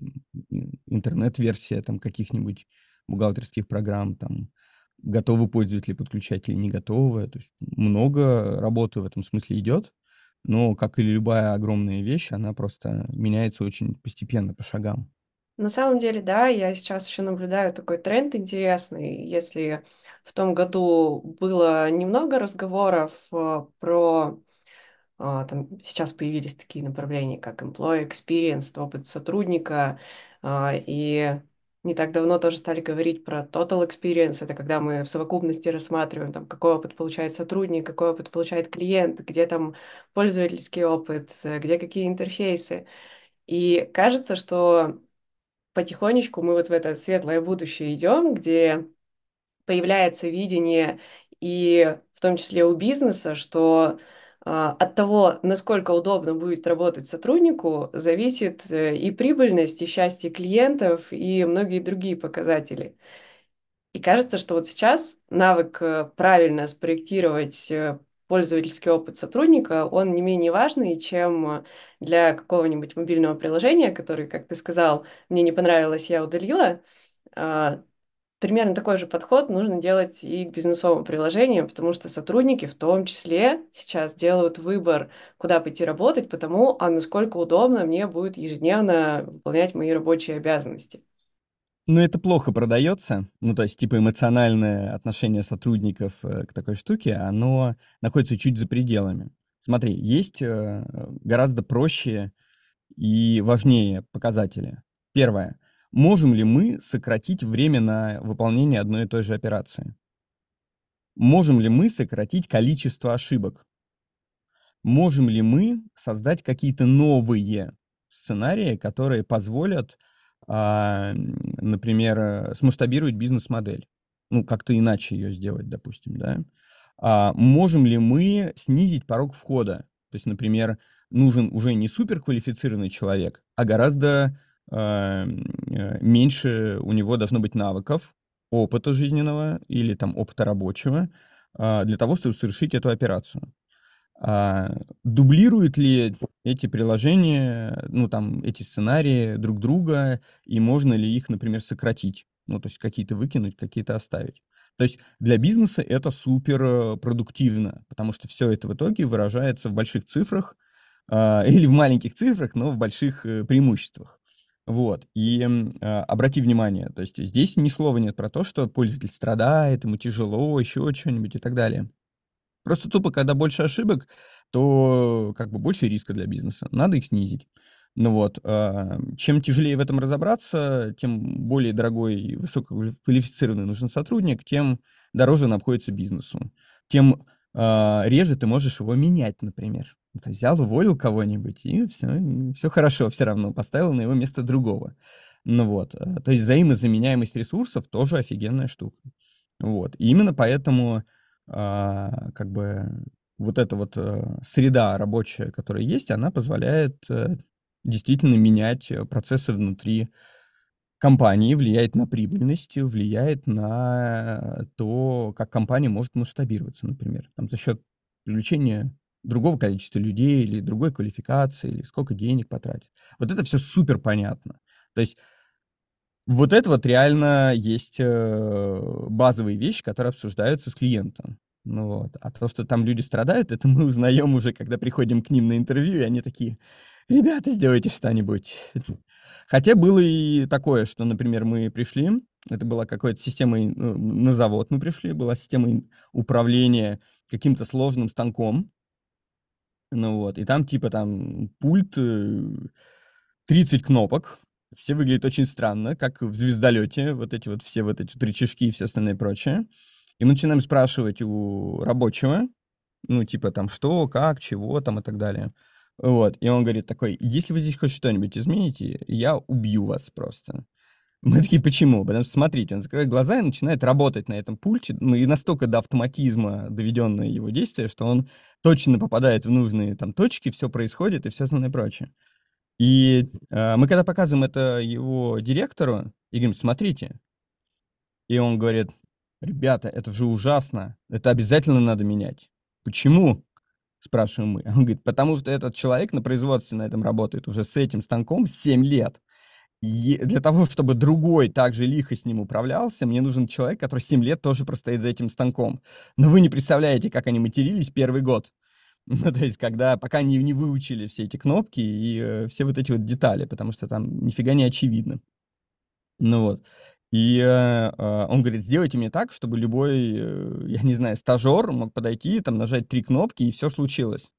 интернет-версия там каких-нибудь бухгалтерских программ, там, готовы пользователи подключать или не готовы. То есть много работы в этом смысле идет, но, как и любая огромная вещь, она просто меняется очень постепенно, по шагам. На самом деле, да, я сейчас еще наблюдаю такой тренд интересный. Если в том году было немного разговоров э, про а, там сейчас появились такие направления, как employee experience, опыт сотрудника, а, и не так давно тоже стали говорить про total experience. Это когда мы в совокупности рассматриваем, там, какой опыт получает сотрудник, какой опыт получает клиент, где там пользовательский опыт, э, где какие интерфейсы. И кажется, что потихонечку мы вот в это светлое будущее идем, где появляется видение и в том числе у бизнеса, что а, от того, насколько удобно будет работать сотруднику, зависит э, и прибыльность, и счастье клиентов, и многие другие показатели. И кажется, что вот сейчас навык э, правильно спроектировать э, пользовательский опыт сотрудника, он не менее важный, чем для какого-нибудь мобильного приложения, который, как ты сказал, мне не понравилось, я удалила. А, примерно такой же подход нужно делать и к бизнесовым приложениям, потому что сотрудники в том числе сейчас делают выбор, куда пойти работать, потому а насколько удобно мне будет ежедневно выполнять мои рабочие обязанности. Ну, это плохо продается. Ну, то есть, типа, эмоциональное отношение сотрудников э, к такой штуке, оно находится чуть за пределами. Смотри, есть э, гораздо проще и важнее показатели. Первое. Можем ли мы сократить время на выполнение одной и той же операции? Можем ли мы сократить количество ошибок? Можем ли мы создать какие-то новые сценарии, которые позволят например, э, смасштабировать бизнес-модель. Ну, как-то иначе ее сделать, допустим, да. А можем ли мы снизить порог входа? То есть, например, нужен уже не суперквалифицированный человек, а гораздо а, э, меньше у него должно быть навыков, опыта жизненного или там опыта рабочего для того, чтобы совершить эту операцию. А, дублируют ли эти приложения, ну, там, эти сценарии друг друга, и можно ли их, например, сократить? Ну, то есть какие-то выкинуть, какие-то оставить. То есть для бизнеса это супер э, продуктивно, потому что все это в итоге выражается в больших цифрах э, <laughs> или в маленьких цифрах, но в больших э, преимуществах. Вот. И э, обрати внимание, то есть здесь ни слова нет про то, что пользователь страдает, ему тяжело, еще что-нибудь и так далее. Просто тупо, когда больше ошибок, то как бы больше риска для бизнеса. Надо их снизить. Ну вот, а, чем тяжелее в этом разобраться, тем более дорогой и высококвалифицированный нужен сотрудник, тем дороже он обходится бизнесу. Тем а, реже ты можешь его менять, например. Ты взял, уволил кого-нибудь, и все, все хорошо все равно, поставил на его место другого. Ну вот, а, то есть взаимозаменяемость ресурсов тоже офигенная штука. Вот, и именно поэтому как бы вот эта вот э, среда рабочая, которая есть, она позволяет э, действительно менять э, процессы внутри компании, влияет на прибыльность, влияет на то, как компания может масштабироваться, например, там, за счет привлечения другого количества людей или другой квалификации, или сколько денег потратить. Вот это все супер понятно. То есть Вот это вот реально есть э, базовые вещи, которые обсуждаются с клиентом. Ну вот. А то, что там люди страдают, это мы узнаем уже, когда приходим к ним на интервью, и они такие, ребята, сделайте что-нибудь. Хотя было и такое, что, например, мы пришли, это была какая-то система, ну, на завод мы пришли, была система управления каким-то сложным станком, ну вот, и там типа там пульт, 30 э, кнопок, все выглядит очень странно, как в звездолете, вот эти вот все вот эти рычажки и все остальное прочее. И мы начинаем спрашивать у рабочего, ну, типа там что, как, чего там и так далее. Вот, и он говорит такой, если вы здесь хоть что-нибудь измените, я убью вас просто. Мы такие, почему? Потому что, смотрите, он закрывает глаза и начинает работать на этом пульте, ну и настолько до автоматизма доведенное его действие, что он точно попадает в нужные там точки, все происходит и все остальное прочее. И э, мы когда показываем это его директору, и говорим, смотрите, и он говорит, ребята, это же ужасно, это обязательно надо менять. Почему? Спрашиваем мы. Он говорит, потому что этот человек на производстве на этом работает уже с этим станком 7 лет. И для того, чтобы другой также лихо с ним управлялся, мне нужен человек, который 7 лет тоже простоит за этим станком. Но вы не представляете, как они матерились первый год. <laughs> Ну, то есть, когда пока не, не выучили все эти кнопки и э, все вот эти вот детали, потому что там нифига не очевидно. Ну вот. И э, э, он говорит, сделайте мне так, чтобы любой, э, я не знаю, стажер мог подойти, там, нажать три кнопки, и все случилось.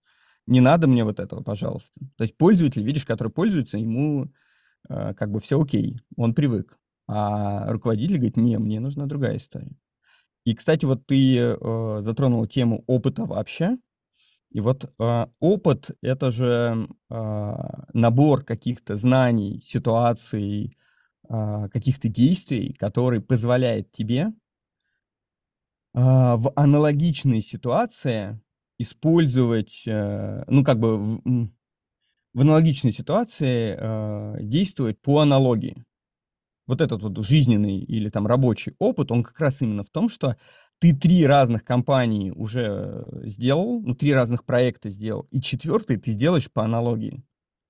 Не надо мне вот этого, пожалуйста. То есть пользователь, видишь, который пользуется, ему э, как бы все окей, он привык. А руководитель говорит, не, мне нужна другая история. И, кстати, вот ты э, затронул тему опыта вообще. И вот э, опыт — это же э, набор каких-то знаний, ситуаций, э, каких-то действий, который позволяет тебе э, в аналогичной ситуации использовать, э, ну, как бы в, в аналогичной ситуации э, действовать по аналогии. Вот этот вот жизненный или там рабочий опыт, он как раз именно в том, что ты три разных компании уже сделал, ну, три разных проекта сделал, и четвертый ты сделаешь по аналогии.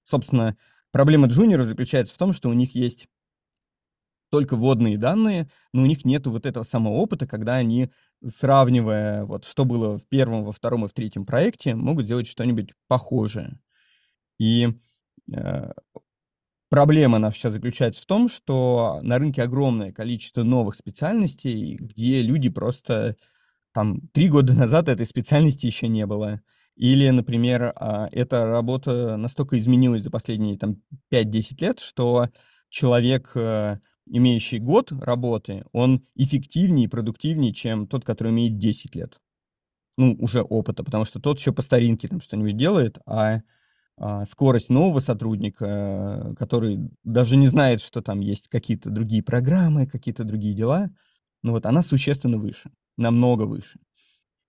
Собственно, проблема джуниоров заключается в том, что у них есть только вводные данные, но у них нет вот этого самого опыта, когда они, сравнивая вот что было в первом, во втором и в третьем проекте, могут сделать что-нибудь похожее. И э, Проблема наша сейчас заключается в том, что на рынке огромное количество новых специальностей, где люди просто там три года <laughs> назад этой специальности еще не было. Или, например, а, эта работа настолько изменилась за последние там 5-10 лет, что человек, э, имеющий год работы, он эффективнее и продуктивнее, чем тот, который имеет 10 лет. Ну, уже опыта, потому что тот еще по старинке там что-нибудь делает, а а, скорость нового сотрудника, который даже не знает, что там есть какие-то другие программы, какие-то другие дела, ну вот она существенно выше, намного выше.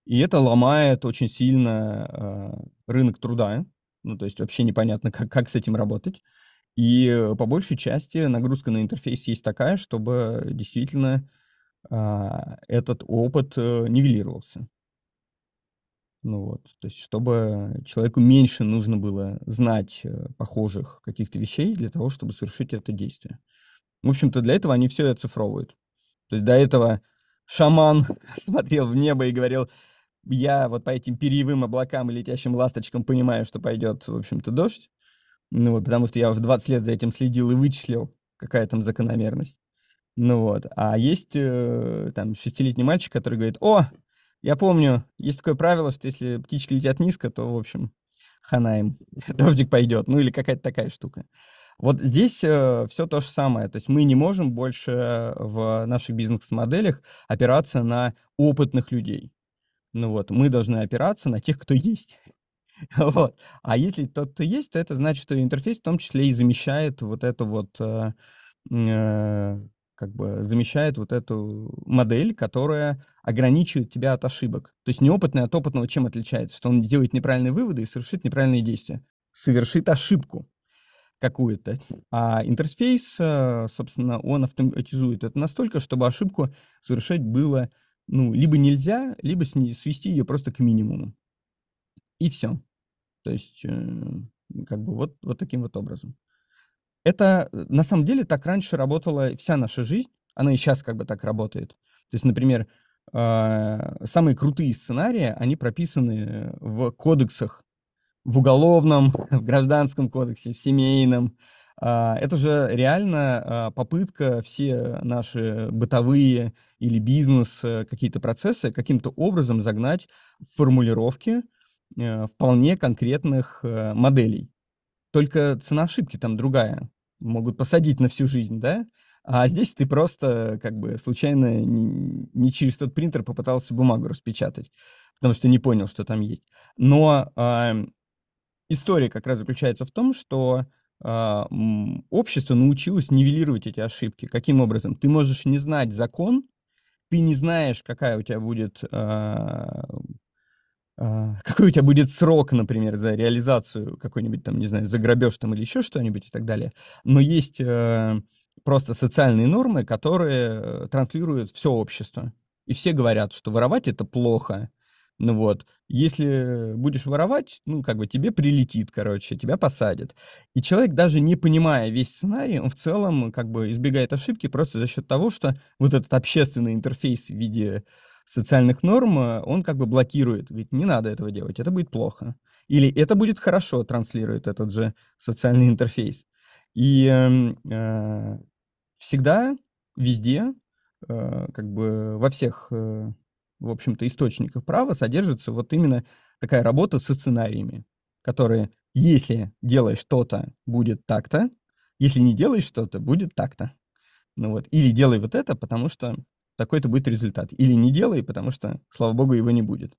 И это ломает очень сильно э, рынок труда, ну то есть вообще непонятно, как, как с этим работать. И по большей части нагрузка на интерфейс есть такая, чтобы действительно э, этот опыт э, нивелировался. Ну вот, то есть чтобы человеку меньше нужно было знать э, похожих каких-то вещей для того, чтобы совершить это действие. В общем-то, для этого они все оцифровывают. То есть до этого шаман <laughs> смотрел в небо и говорил, я вот по этим перьевым облакам и летящим ласточкам понимаю, что пойдет, в общем-то, дождь. Ну вот, потому что я уже 20 лет за этим следил и вычислил, какая там закономерность. Ну вот, а есть э, там шестилетний мальчик, который говорит, о, я помню, есть такое правило, что если птички летят низко, то, в общем, хана им, <laughs> дождик пойдет, ну или какая-то такая штука. Вот здесь э, все то же самое. То есть мы не можем больше в наших бизнес-моделях опираться на опытных людей. Ну вот, мы должны опираться на тех, кто есть. <laughs> вот. А если тот, кто есть, то это значит, что интерфейс в том числе и замещает вот это вот э, э, как бы замещает вот эту модель, которая ограничивает тебя от ошибок. То есть неопытный от опытного чем отличается? Что он делает неправильные выводы и совершит неправильные действия. Совершит ошибку какую-то. А интерфейс, э, собственно, он автоматизует это настолько, чтобы ошибку совершать было ну, либо нельзя, либо свести ее просто к минимуму. И все. То есть, э, как бы вот, вот таким вот образом. Это э, на самом деле так раньше работала вся наша жизнь, она и сейчас как бы так работает. То есть, например, а, самые крутые сценарии, они прописаны в кодексах, в уголовном, <laughs> в гражданском кодексе, в семейном. А, это же реально а, попытка все наши бытовые или бизнес э, какие-то процессы каким-то образом загнать в формулировки э, вполне конкретных моделей. Только цена ошибки там другая. Могут посадить на всю жизнь, да? А здесь ты просто как бы случайно не, через тот принтер попытался бумагу распечатать, потому что не понял, что там есть. Но э, история как раз заключается в том, что э, общество научилось нивелировать эти ошибки. Каким образом? Ты можешь не знать закон, ты не знаешь, какая у тебя будет а, какой у тебя будет срок, например, за реализацию какой-нибудь там, не знаю, за грабеж там или еще что-нибудь и так далее. Но есть э, просто социальные нормы, которые э, транслируют все общество. И все говорят, что воровать это плохо. Ну вот, если будешь воровать, ну, как бы тебе прилетит, короче, тебя посадят. И человек, даже не понимая весь сценарий, он в целом как бы избегает ошибки просто за счет того, что вот этот общественный интерфейс в виде социальных норм, э, он как бы блокирует. Говорит, не надо этого делать, это будет плохо. Или это будет хорошо, транслирует этот же социальный <laughs> интерфейс. И эм, э, всегда, везде, э, как бы во всех, э, в общем-то, источниках права содержится вот именно такая работа со сценариями, которые, если делаешь что-то, будет так-то, если не делаешь что-то, будет так-то. Ну вот. Или делай вот это, потому что такой-то будет результат. Или не делай, потому что, слава богу, его не будет.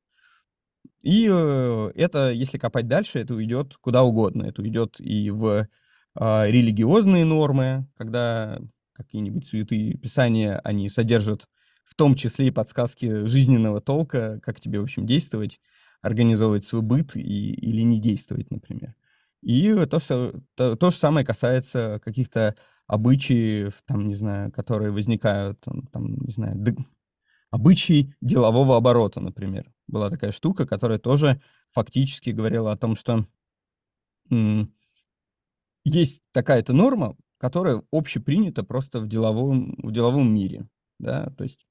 И э, это, если копать дальше, это уйдет куда угодно. Это уйдет и в э, религиозные нормы, когда какие-нибудь святые писания, они содержат в том числе и подсказки жизненного толка, как тебе, в общем, действовать, организовывать свой быт и, или не действовать, например. И то, что, то, то же самое касается каких-то обычаи, там, не знаю, которые возникают, там, не знаю, обычаи делового оборота, например. Была такая штука, которая тоже фактически говорила о том, что есть такая-то норма, которая общепринята просто в деловом, в деловом мире. Да? То есть,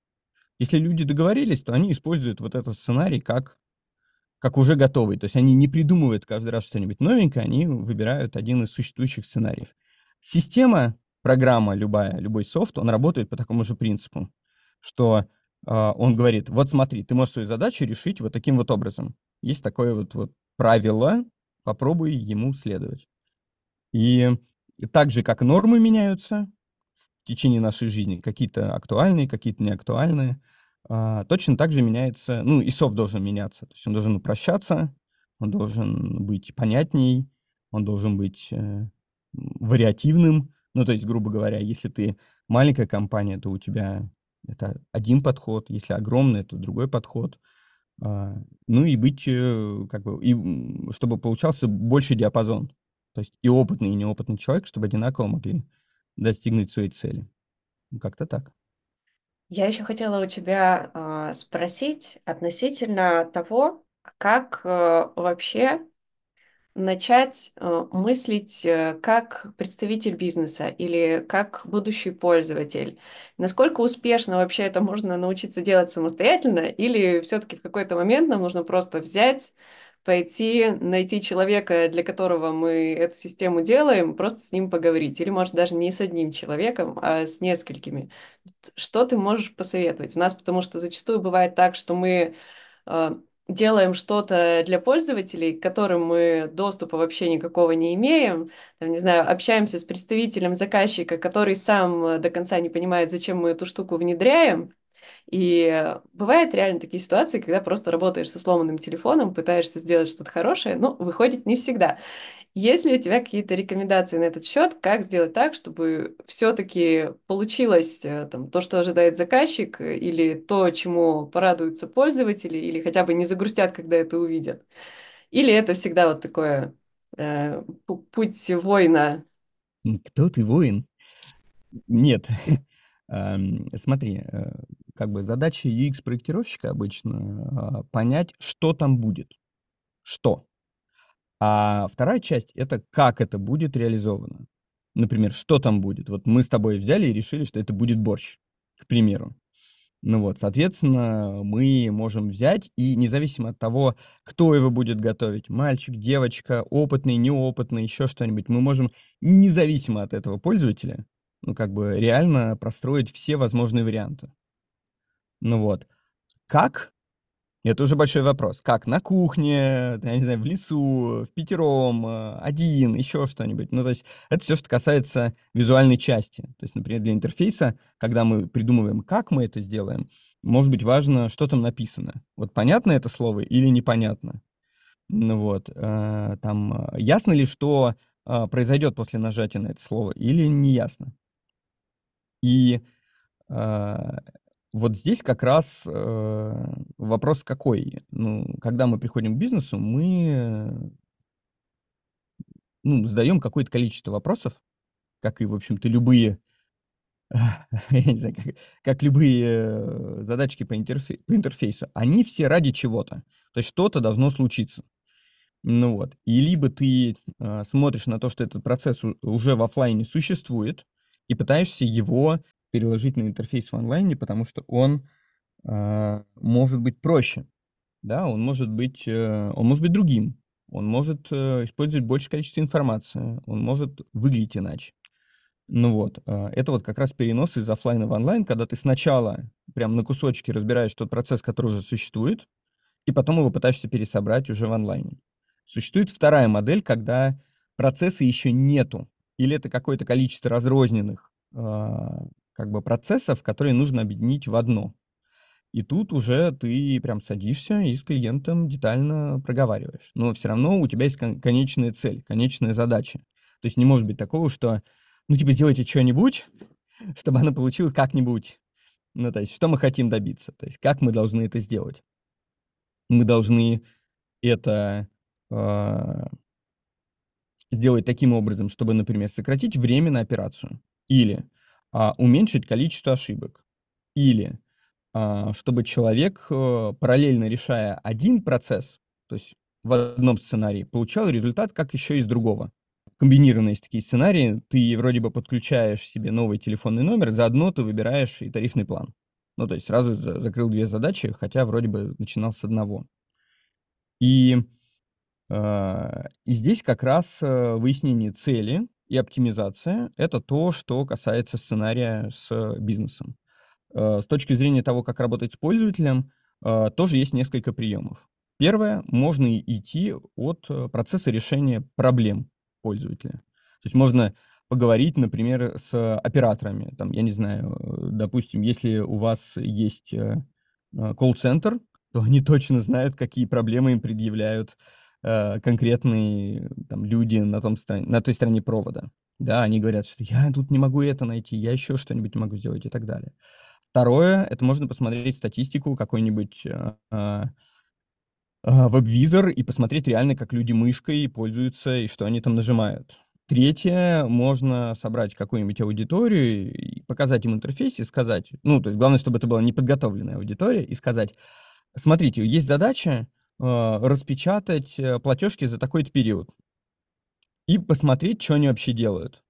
если люди договорились, то они используют вот этот сценарий как, как уже готовый. То есть они не придумывают каждый раз что-нибудь новенькое, они выбирают один из существующих сценариев. Система программа любая, любой софт, он работает по такому же принципу, что э, он говорит, вот смотри, ты можешь свою задачу решить вот таким вот образом. Есть такое вот, вот правило, попробуй ему следовать. И так же, как нормы меняются в течение нашей жизни, какие-то актуальные, какие-то неактуальные, э, точно так же меняется, ну и софт должен меняться, то есть он должен упрощаться, он должен быть понятней, он должен быть э, вариативным, ну, то есть, грубо говоря, если ты маленькая компания, то у тебя это один подход, если огромная, то другой подход. А, ну и быть, э, как бы, и чтобы получался больший диапазон. То есть и опытный, и неопытный человек, чтобы одинаково могли достигнуть своей цели. Ну, как-то так. Я еще хотела у тебя э, спросить относительно того, как э, вообще начать э, мыслить э, как представитель бизнеса или как будущий пользователь. Насколько успешно вообще это можно научиться делать самостоятельно, или все-таки в какой-то момент нам нужно просто взять, пойти, найти человека, для которого мы эту систему делаем, просто с ним поговорить. Или, может, даже не с одним человеком, а с несколькими. Что ты можешь посоветовать? У нас, потому что зачастую бывает так, что мы э, делаем что-то для пользователей, к которым мы доступа вообще никакого не имеем, там, не знаю, общаемся с представителем заказчика, который сам э, до конца не понимает, зачем мы эту штуку внедряем. И бывают реально такие ситуации, когда просто работаешь со сломанным телефоном, пытаешься сделать что-то хорошее, но выходит не всегда. Есть ли у тебя какие-то рекомендации на этот счет, как сделать так, чтобы все-таки получилось э, там, то, что ожидает заказчик, э, или то, чему порадуются пользователи, или хотя бы не загрустят, когда это увидят? Или это всегда вот такое э, путь воина? Кто ты воин? Нет. <laughs> Смотри, э, как бы задача UX-проектировщика обычно понять, что там будет. Что? А вторая часть — это как это будет реализовано. Например, что там будет? Вот мы с тобой взяли и решили, что это будет борщ, к примеру. Ну вот, соответственно, мы можем взять и независимо от того, кто его будет готовить, мальчик, девочка, опытный, неопытный, еще что-нибудь, мы можем независимо от этого пользователя, ну как бы реально простроить все возможные варианты. Ну вот. Как? Это уже большой вопрос. Как? На кухне, я не знаю, в лесу, в пятером, э, один, еще что-нибудь. Ну, то есть это все, что касается визуальной части. То есть, например, для интерфейса, когда мы придумываем, как мы это сделаем, может быть важно, что там написано. Вот понятно это слово или непонятно? Ну вот, э, там э, ясно ли, что произойдет после нажатия на это слово или не ясно? И вот здесь как раз э, вопрос какой? Ну, когда мы приходим к бизнесу, мы ну, задаем какое-то количество вопросов, как и, в общем-то, любые, <laughs> я не знаю, как, как любые э, задачки по, интерфей, по интерфейсу, они все ради чего-то. То есть что-то должно случиться. Ну вот. И либо ты э, смотришь на то, что этот процесс уже в офлайне существует, и пытаешься его переложить на интерфейс в онлайне, потому что он э, может быть проще, да, он может быть, э, он может быть другим, он может э, использовать большее количество информации, он может выглядеть иначе. Ну вот, э, это вот как раз перенос из офлайна в онлайн, когда ты сначала прям на кусочки разбираешь тот процесс, который уже существует, и потом его пытаешься пересобрать уже в онлайне. Существует вторая модель, когда процесса еще нету, или это какое-то количество разрозненных а, как бы процессов, которые нужно объединить в одно. И тут уже ты прям садишься и с клиентом детально проговариваешь. Но все равно у тебя есть конечная цель, конечная задача. То есть не может быть такого, что, ну, типа, сделайте что-нибудь, <laughs> чтобы оно получилось как-нибудь. Ну, то есть, что мы хотим добиться? То есть, как мы должны это сделать? Мы должны это э, сделать таким образом, чтобы, например, сократить время на операцию. Или уменьшить количество ошибок. Или а, чтобы человек, э, параллельно решая один процесс, то есть в одном сценарии, получал результат как еще из другого. Комбинированные есть такие сценарии. Ты вроде бы подключаешь себе новый телефонный номер, заодно ты выбираешь и тарифный план. Ну, то есть сразу закрыл две задачи, хотя вроде бы начинал с одного. И, э, и здесь как раз э, выяснение цели и оптимизация — это то, что касается сценария с бизнесом. Э, с точки зрения того, как работать с пользователем, э, тоже есть несколько приемов. Первое, можно идти от э, процесса решения проблем пользователя. То есть можно поговорить, например, с операторами. Там, я не знаю, допустим, если у вас есть колл-центр, то они точно знают, какие проблемы им предъявляют э, конкретные там, люди на, том, на той стороне провода. Да, они говорят, что я тут не могу это найти, я еще что-нибудь не могу сделать и так далее. Второе, это можно посмотреть статистику какой-нибудь э, э, веб-визор и посмотреть реально, как люди мышкой пользуются и что они там нажимают. Третье, можно собрать какую-нибудь аудиторию и показать им интерфейс и сказать, ну, то есть главное, чтобы это была неподготовленная аудитория, и сказать, смотрите, есть задача, а, распечатать э, платежки за такой-то период и посмотреть, что они вообще делают.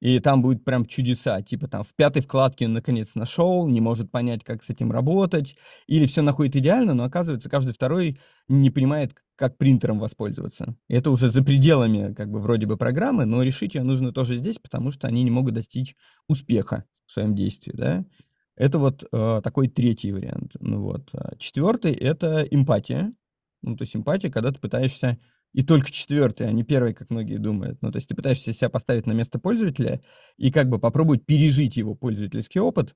И там будет прям чудеса, типа там в пятой вкладке он наконец нашел, не может понять, как с этим работать, или все находит идеально, но оказывается каждый второй не понимает, как принтером воспользоваться. Это уже за пределами как бы вроде бы программы, но решить ее нужно тоже здесь, потому что они не могут достичь успеха в своем действии, да. Это вот э, такой третий вариант. Ну вот. А Четвертый — это эмпатия. Ну, то есть эмпатия, когда ты пытаешься и только четвертый, а не первый, как многие думают. Ну, то есть ты пытаешься себя поставить на место пользователя и как бы попробовать пережить его пользовательский опыт.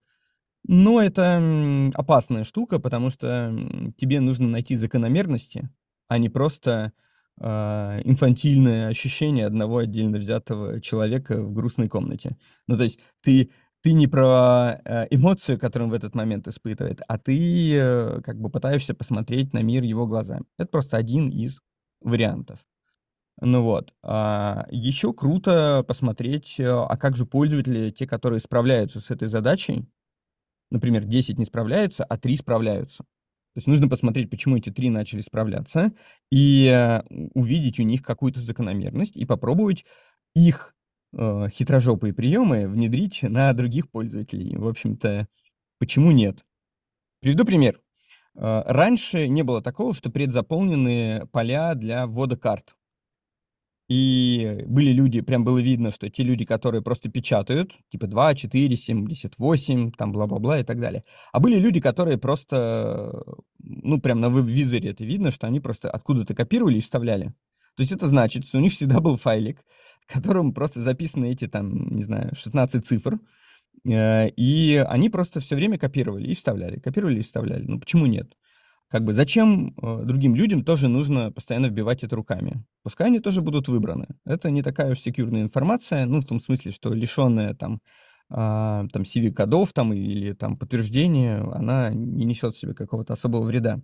Но это опасная штука, потому что тебе нужно найти закономерности, а не просто э, инфантильное ощущение одного отдельно взятого человека в грустной комнате. Ну, то есть ты ты не про э, эмоцию, которую он в этот момент испытывает, а ты э, как бы пытаешься посмотреть на мир его глазами. Это просто один из вариантов. Ну вот. А, еще круто посмотреть, э, а как же пользователи, те, которые справляются с этой задачей, например, 10 не справляются, а 3 справляются. То есть нужно посмотреть, почему эти три начали справляться, и увидеть у них какую-то закономерность, и попробовать их э, хитрожопые приемы внедрить на других пользователей. В общем-то, почему нет? Приведу пример. Э, раньше не было такого, что предзаполнены поля для ввода карт. И были люди, прям было видно, что те люди, которые просто печатают, типа 2, 4, 78, там бла-бла-бла и так далее. А были люди, которые просто, ну, прям на веб-визоре это видно, что они просто откуда-то копировали и вставляли. То есть это значит, что у них всегда был файлик, в котором просто записаны эти, там, не знаю, 16 цифр, э, и они просто все время копировали и вставляли, копировали и вставляли. Ну, почему нет? Как бы зачем э, другим людям тоже нужно постоянно вбивать это руками? Пускай они тоже будут выбраны. Это не такая уж секьюрная информация, ну, в том смысле, что лишенная там, а, там CV-кодов там, или там подтверждения, она не несет в себе какого-то особого вреда.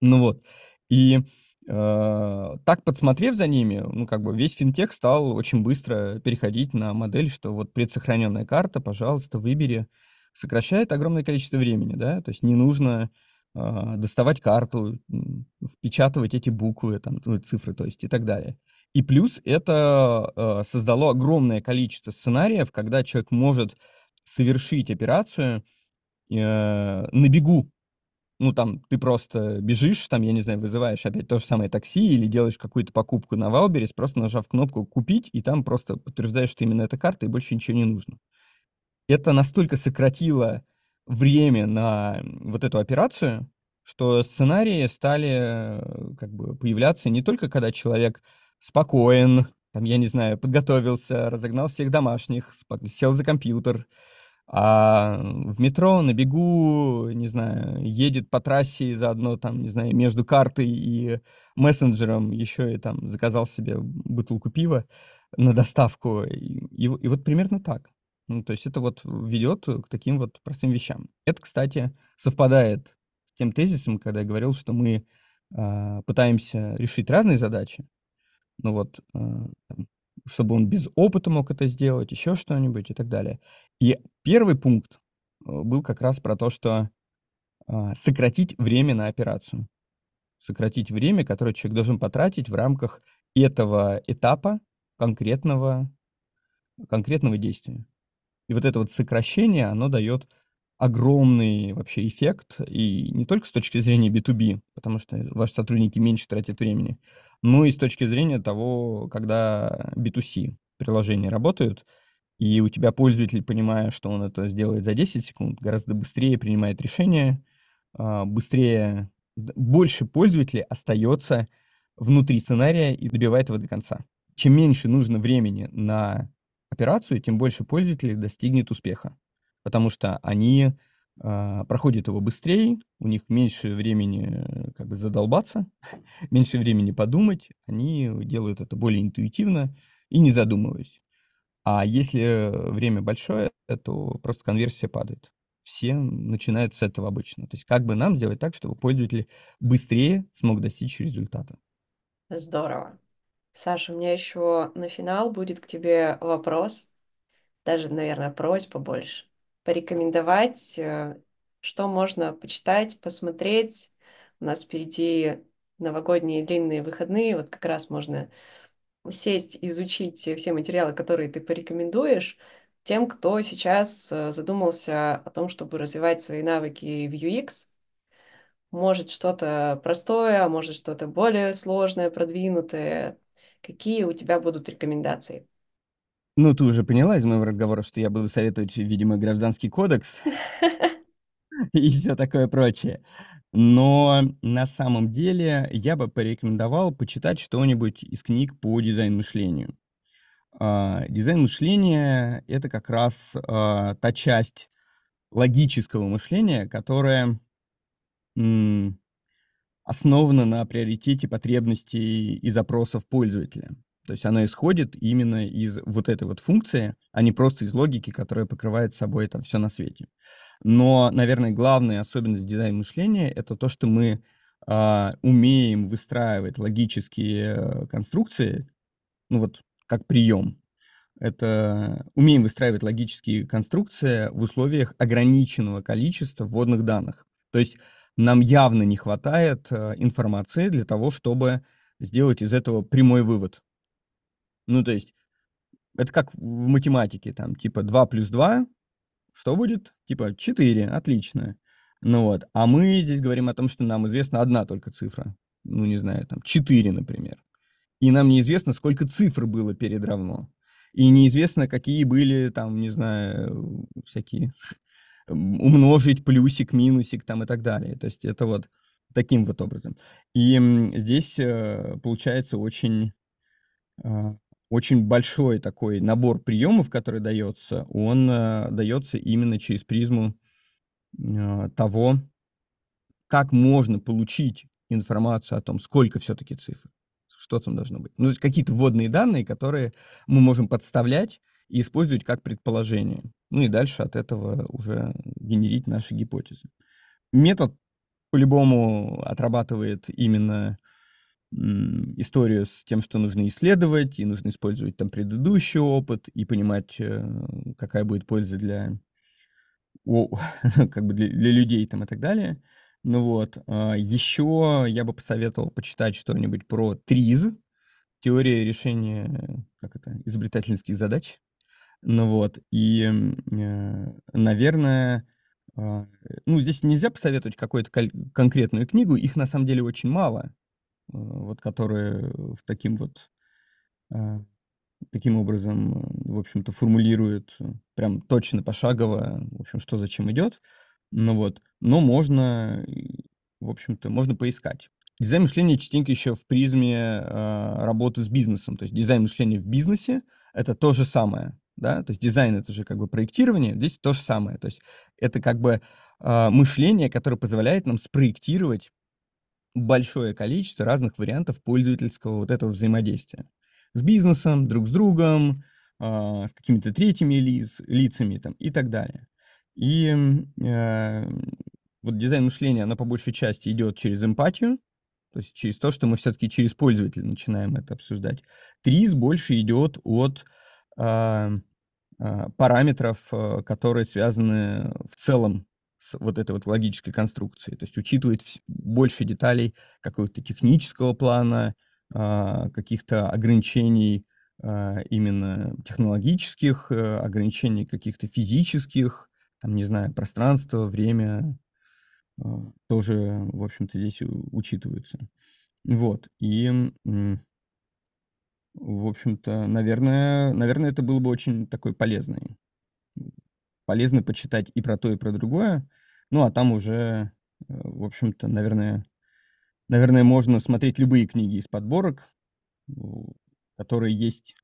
Ну вот. И так, подсмотрев за ними, ну, как бы весь финтех стал очень быстро переходить на модель, что вот предсохраненная карта, пожалуйста, выбери. Сокращает огромное количество времени, да, то есть не нужно а, доставать карту, впечатывать эти буквы, там, цифры, то есть и так далее. И плюс это э, создало огромное количество сценариев, когда человек может совершить операцию э, на бегу. Ну, там, ты просто бежишь, там, я не знаю, вызываешь опять то же самое такси или делаешь какую-то покупку на Wildberries, просто нажав кнопку «Купить», и там просто подтверждаешь, что именно эта карта, и больше ничего не нужно. Это настолько сократило время на вот эту операцию, что сценарии стали э, как бы появляться не только когда человек спокоен, там, я не знаю, подготовился, разогнал всех домашних, сел за компьютер, а в метро на бегу, не знаю, едет по трассе и заодно там, не знаю, между картой и мессенджером еще и там заказал себе бутылку пива на доставку. И, и, и вот примерно так. Ну, то есть это вот ведет к таким вот простым вещам. Это, кстати, совпадает с тем тезисом, когда я говорил, что мы э, пытаемся решить разные задачи. Ну вот, э, чтобы он без опыта мог это сделать, еще что-нибудь и так далее. И первый пункт э, был как раз про то, что э, сократить время на операцию. Сократить время, которое человек должен потратить в рамках этого этапа конкретного, конкретного действия. И вот это вот сокращение, оно дает огромный вообще эффект, и не только с точки зрения B2B, потому что ваши сотрудники меньше тратят времени, но и с точки зрения того, когда B2C приложения работают, и у тебя пользователь, понимая, что он это сделает за 10 секунд, гораздо быстрее принимает решение, а, быстрее, больше пользователей остается внутри сценария и добивает его до конца. Чем меньше нужно времени на операцию, тем больше пользователей достигнет успеха, потому что они э, проходят его быстрее, у них меньше времени э, как бы задолбаться, <laughs> меньше времени подумать, они делают это более интуитивно и не задумываясь. А если время большое, то просто конверсия падает. Все начинают с этого обычно. То есть как бы нам сделать так, чтобы пользователь быстрее смог достичь результата. Здорово. Саша, у меня еще на финал будет к тебе вопрос, даже, наверное, просьба больше. Порекомендовать, э, что можно почитать, посмотреть. У нас впереди новогодние длинные выходные, вот как раз можно сесть, изучить все материалы, которые ты порекомендуешь, тем, кто сейчас э, задумался о том, чтобы развивать свои навыки в UX, может что-то простое, а может что-то более сложное, продвинутое. Какие у тебя будут рекомендации? Ну, ты уже поняла из моего разговора, что я буду советовать, видимо, гражданский кодекс <laughs> и все такое прочее. Но на самом деле я бы порекомендовал почитать что-нибудь из книг по дизайн-мышлению. А, дизайн мышления — это как раз а, та часть логического мышления, которая основана на приоритете потребностей и запросов пользователя. То есть она исходит именно из вот этой вот функции, а не просто из логики, которая покрывает собой там все на свете. Но, наверное, главная особенность дизайн мышления — это то, что мы э, умеем выстраивать логические э, конструкции, ну вот как прием. Это умеем выстраивать логические конструкции в условиях ограниченного количества вводных данных. То есть нам явно не хватает э, информации для того, чтобы сделать из этого прямой вывод. Ну, то есть Это как в математике, там, типа 2 плюс 2, что будет? Типа 4, отлично. Ну вот, а мы здесь говорим о том, что нам известна одна только цифра. Ну, не знаю, там, 4, например. И нам неизвестно, сколько цифр было перед равно. И неизвестно, какие были, там, не знаю, всякие умножить плюсик, минусик там и так далее. То есть это вот таким вот образом. И здесь э, получается очень, а, очень большой такой набор приемов, который дается, он э, дается именно через призму а, того, как можно получить информацию о том, сколько все-таки цифр, что там должно быть. Ну, то есть какие-то вводные данные, которые мы можем подставлять и использовать как предположение. Ну и дальше от этого уже генерить наши гипотезы. Метод по-любому отрабатывает именно историю с тем, что нужно исследовать, и нужно использовать там предыдущий опыт, и понимать, э, какая будет польза для, <laughs> как бы для, для людей там и так далее. Ну вот. А, Еще я бы посоветовал почитать что-нибудь про ТРИЗ, теория решения, как это, изобретательских задач. Ну вот. И, э, наверное, а, ну, здесь нельзя посоветовать какую-то конкретную книгу, их на самом деле очень мало, вот которые в таким вот а, таким образом, в общем-то, формулируют прям точно пошагово, в общем, что зачем идет. Ну вот, но можно, в общем-то, можно поискать. Дизайн мышления частенько еще в призме э, работы с бизнесом. То есть дизайн мышления в бизнесе — это то же самое да, то есть дизайн это же как бы проектирование, здесь то же самое, то есть это как бы э, мышление, которое позволяет нам спроектировать большое количество разных вариантов пользовательского вот этого взаимодействия с бизнесом, друг с другом, э, с какими-то третьими лиц, лицами там и так далее. И э, вот дизайн мышления, оно по большей части идет через эмпатию, то есть через то, что мы все-таки через пользователя начинаем это обсуждать. ТРИЗ больше идет от а, а, параметров, э, которые связаны в целом с вот этой вот логической конструкцией. То есть учитывает больше деталей какого-то технического плана, а, каких-то ограничений именно технологических, э, ограничений каких-то физических, там, не знаю, пространство, время тоже, в общем-то, здесь учитываются. Вот. И в общем-то, наверное, наверное, это было бы очень такой полезный. Полезно почитать и про то, и про другое. Ну, а там уже, э, в общем-то, наверное, наверное, можно смотреть любые книги из подборок, которые есть.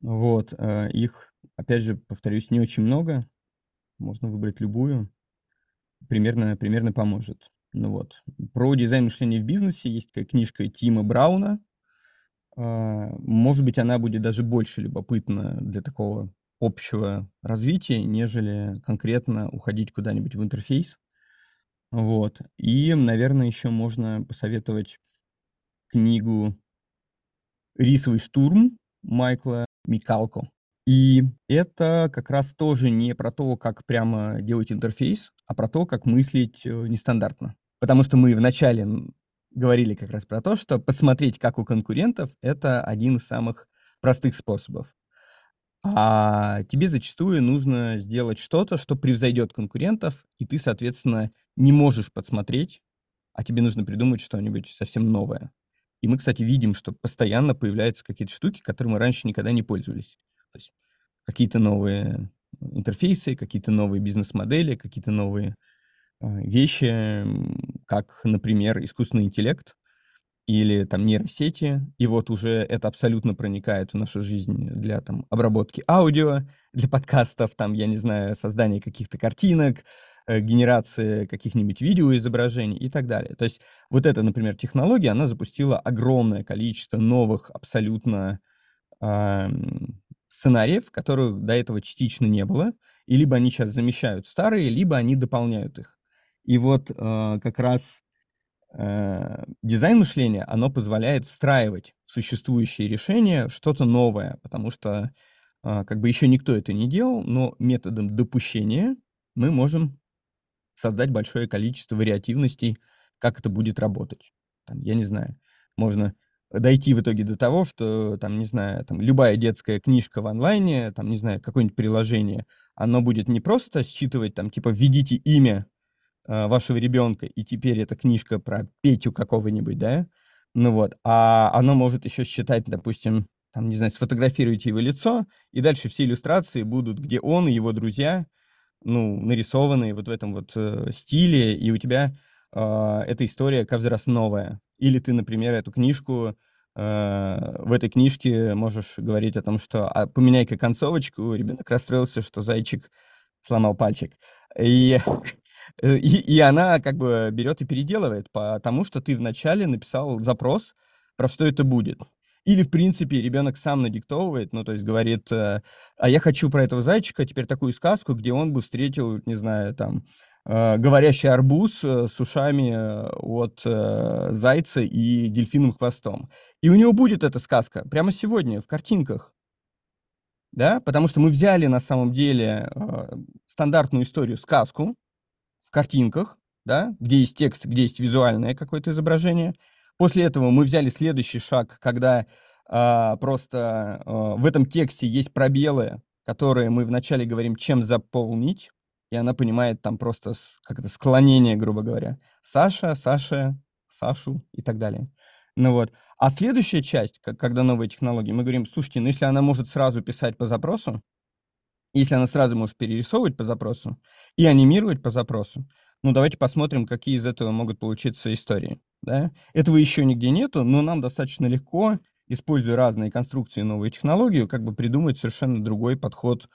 Вот, э, их, опять же, повторюсь, не очень много. Можно выбрать любую. Примерно, примерно поможет. Ну вот. Про дизайн мышления в бизнесе есть такая книжка Тима Брауна а, может быть, она будет даже больше любопытна для такого общего развития, нежели конкретно уходить куда-нибудь в интерфейс. Вот. И, наверное, еще можно посоветовать книгу «Рисовый штурм» Майкла Микалко. И это как раз тоже не про то, как прямо делать интерфейс, а про то, как мыслить э, нестандартно. Потому что мы вначале говорили как раз про то, что посмотреть, как у конкурентов, это один из самых простых способов. А тебе зачастую нужно сделать что-то, что превзойдет конкурентов, и ты, соответственно, не можешь подсмотреть, а тебе нужно придумать что-нибудь совсем новое. И мы, кстати, видим, что постоянно появляются какие-то штуки, которыми мы раньше никогда не пользовались. То есть какие-то новые интерфейсы, какие-то новые бизнес-модели, какие-то новые а, вещи, как, например, искусственный интеллект или там нейросети, и вот уже это абсолютно проникает в нашу жизнь для там обработки аудио, для подкастов, там, я не знаю, создания каких-то картинок, э, генерации каких-нибудь видеоизображений и так далее. То есть вот эта, например, технология, она запустила огромное количество новых абсолютно э, сценариев, которых до этого частично не было, и либо они сейчас замещают старые, либо они дополняют их. И вот э, как раз дизайн мышления, оно позволяет встраивать в существующие решения что-то новое, потому что э, как бы еще никто это не делал, но методом допущения мы можем создать большое количество вариативностей, как это будет работать. Там, я не знаю, можно дойти в итоге до того, что, там, не знаю, там, любая детская книжка в онлайне, там, не знаю, какое-нибудь приложение, оно будет не просто считывать, там, типа, введите имя э, вашего ребенка, и теперь эта книжка про Петю какого-нибудь, да, ну вот, а оно может еще считать, допустим, там, не знаю, сфотографируйте его лицо, и дальше все иллюстрации будут, где он и его друзья, ну, нарисованные вот в этом вот э, стиле, и у тебя э, эта история каждый раз новая. Или ты, например, эту книжку, э, в этой книжке можешь говорить о том, что а, поменяй-ка концовочку, ребенок расстроился, что зайчик сломал пальчик. И, <laughs> и, и она как бы берет и переделывает, потому что ты вначале написал запрос, про что это будет. Или, в принципе, ребенок сам надиктовывает, ну, то есть говорит, э, а я хочу про этого зайчика теперь такую сказку, где он бы встретил, не знаю, там, э, говорящий арбуз э, с ушами от зайца и дельфиновым хвостом. И у него будет эта сказка прямо сегодня в картинках. Да, потому что мы взяли на самом деле стандартную историю, сказку картинках, да, где есть текст, где есть визуальное какое-то изображение – После этого мы взяли следующий шаг, когда а, просто а, в этом тексте есть пробелы, которые мы вначале говорим, чем заполнить, и она понимает там просто как это склонение, грубо говоря. Саша, Саша, Сашу и так далее. Ну вот. А следующая часть, когда новые технологии, мы говорим, слушайте, ну если она может сразу писать по запросу, если она сразу может перерисовывать по запросу и анимировать по запросу, ну давайте посмотрим, какие из этого могут получиться истории да. Этого еще нигде нету, но нам достаточно легко, используя разные конструкции и новые технологии, как бы придумать совершенно другой подход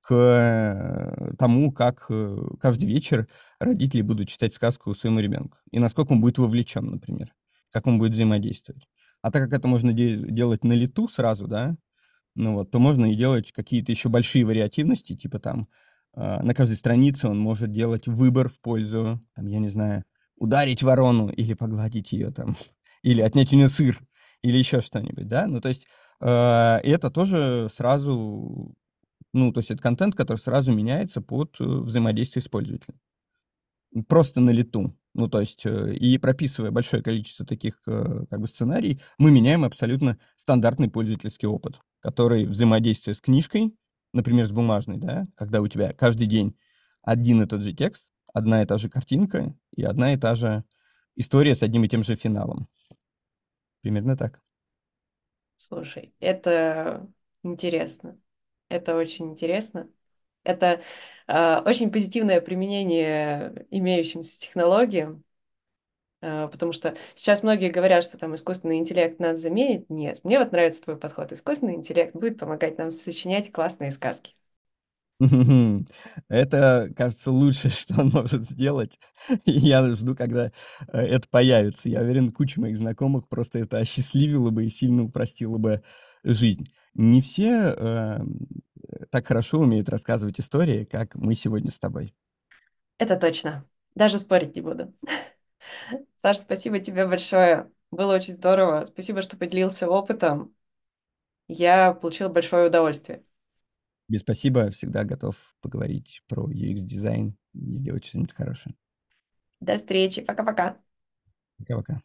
к э, тому, как э, каждый вечер родители будут читать сказку своему ребенку. И насколько он будет вовлечен, например, как он будет взаимодействовать. А так как это можно де- делать на лету сразу, да, ну вот, то можно и делать какие-то еще большие вариативности, типа там э, на каждой странице он может делать выбор в пользу, там, я не знаю, ударить ворону или погладить ее там, <laughs> или отнять у нее сыр, или еще что-нибудь, да? Ну, то есть э, это тоже сразу, ну, то есть это контент, который сразу меняется под э, взаимодействие с пользователем. Просто на лету. Ну, то есть, э, и прописывая большое количество таких э, как бы сценарий, мы меняем абсолютно стандартный пользовательский опыт, который взаимодействие с книжкой, например, с бумажной, да, когда у тебя каждый день один и тот же текст, одна и та же картинка и одна и та же история с одним и тем же финалом. Примерно так. Слушай, это интересно. Это очень интересно. Это э, очень позитивное применение имеющимся технологиям, потому что сейчас многие говорят, что там искусственный интеллект нас заменит. Нет, мне вот нравится твой подход. Искусственный интеллект будет помогать нам сочинять классные сказки. Это, кажется, лучшее, <laughs> что он может сделать. <laughs> И я жду, когда э, это появится. Я уверен, куча моих знакомых просто это осчастливило бы и сильно упростило бы жизнь. Не все э, так хорошо умеют рассказывать истории, как мы сегодня с тобой. Это точно. Даже спорить не буду. <laughs> Саша, спасибо тебе большое. Было очень здорово. Спасибо, что поделился опытом. Я получила большое удовольствие. Тебе спасибо, всегда готов поговорить про UX-дизайн и сделать что-нибудь хорошее. До встречи, пока-пока. Пока-пока.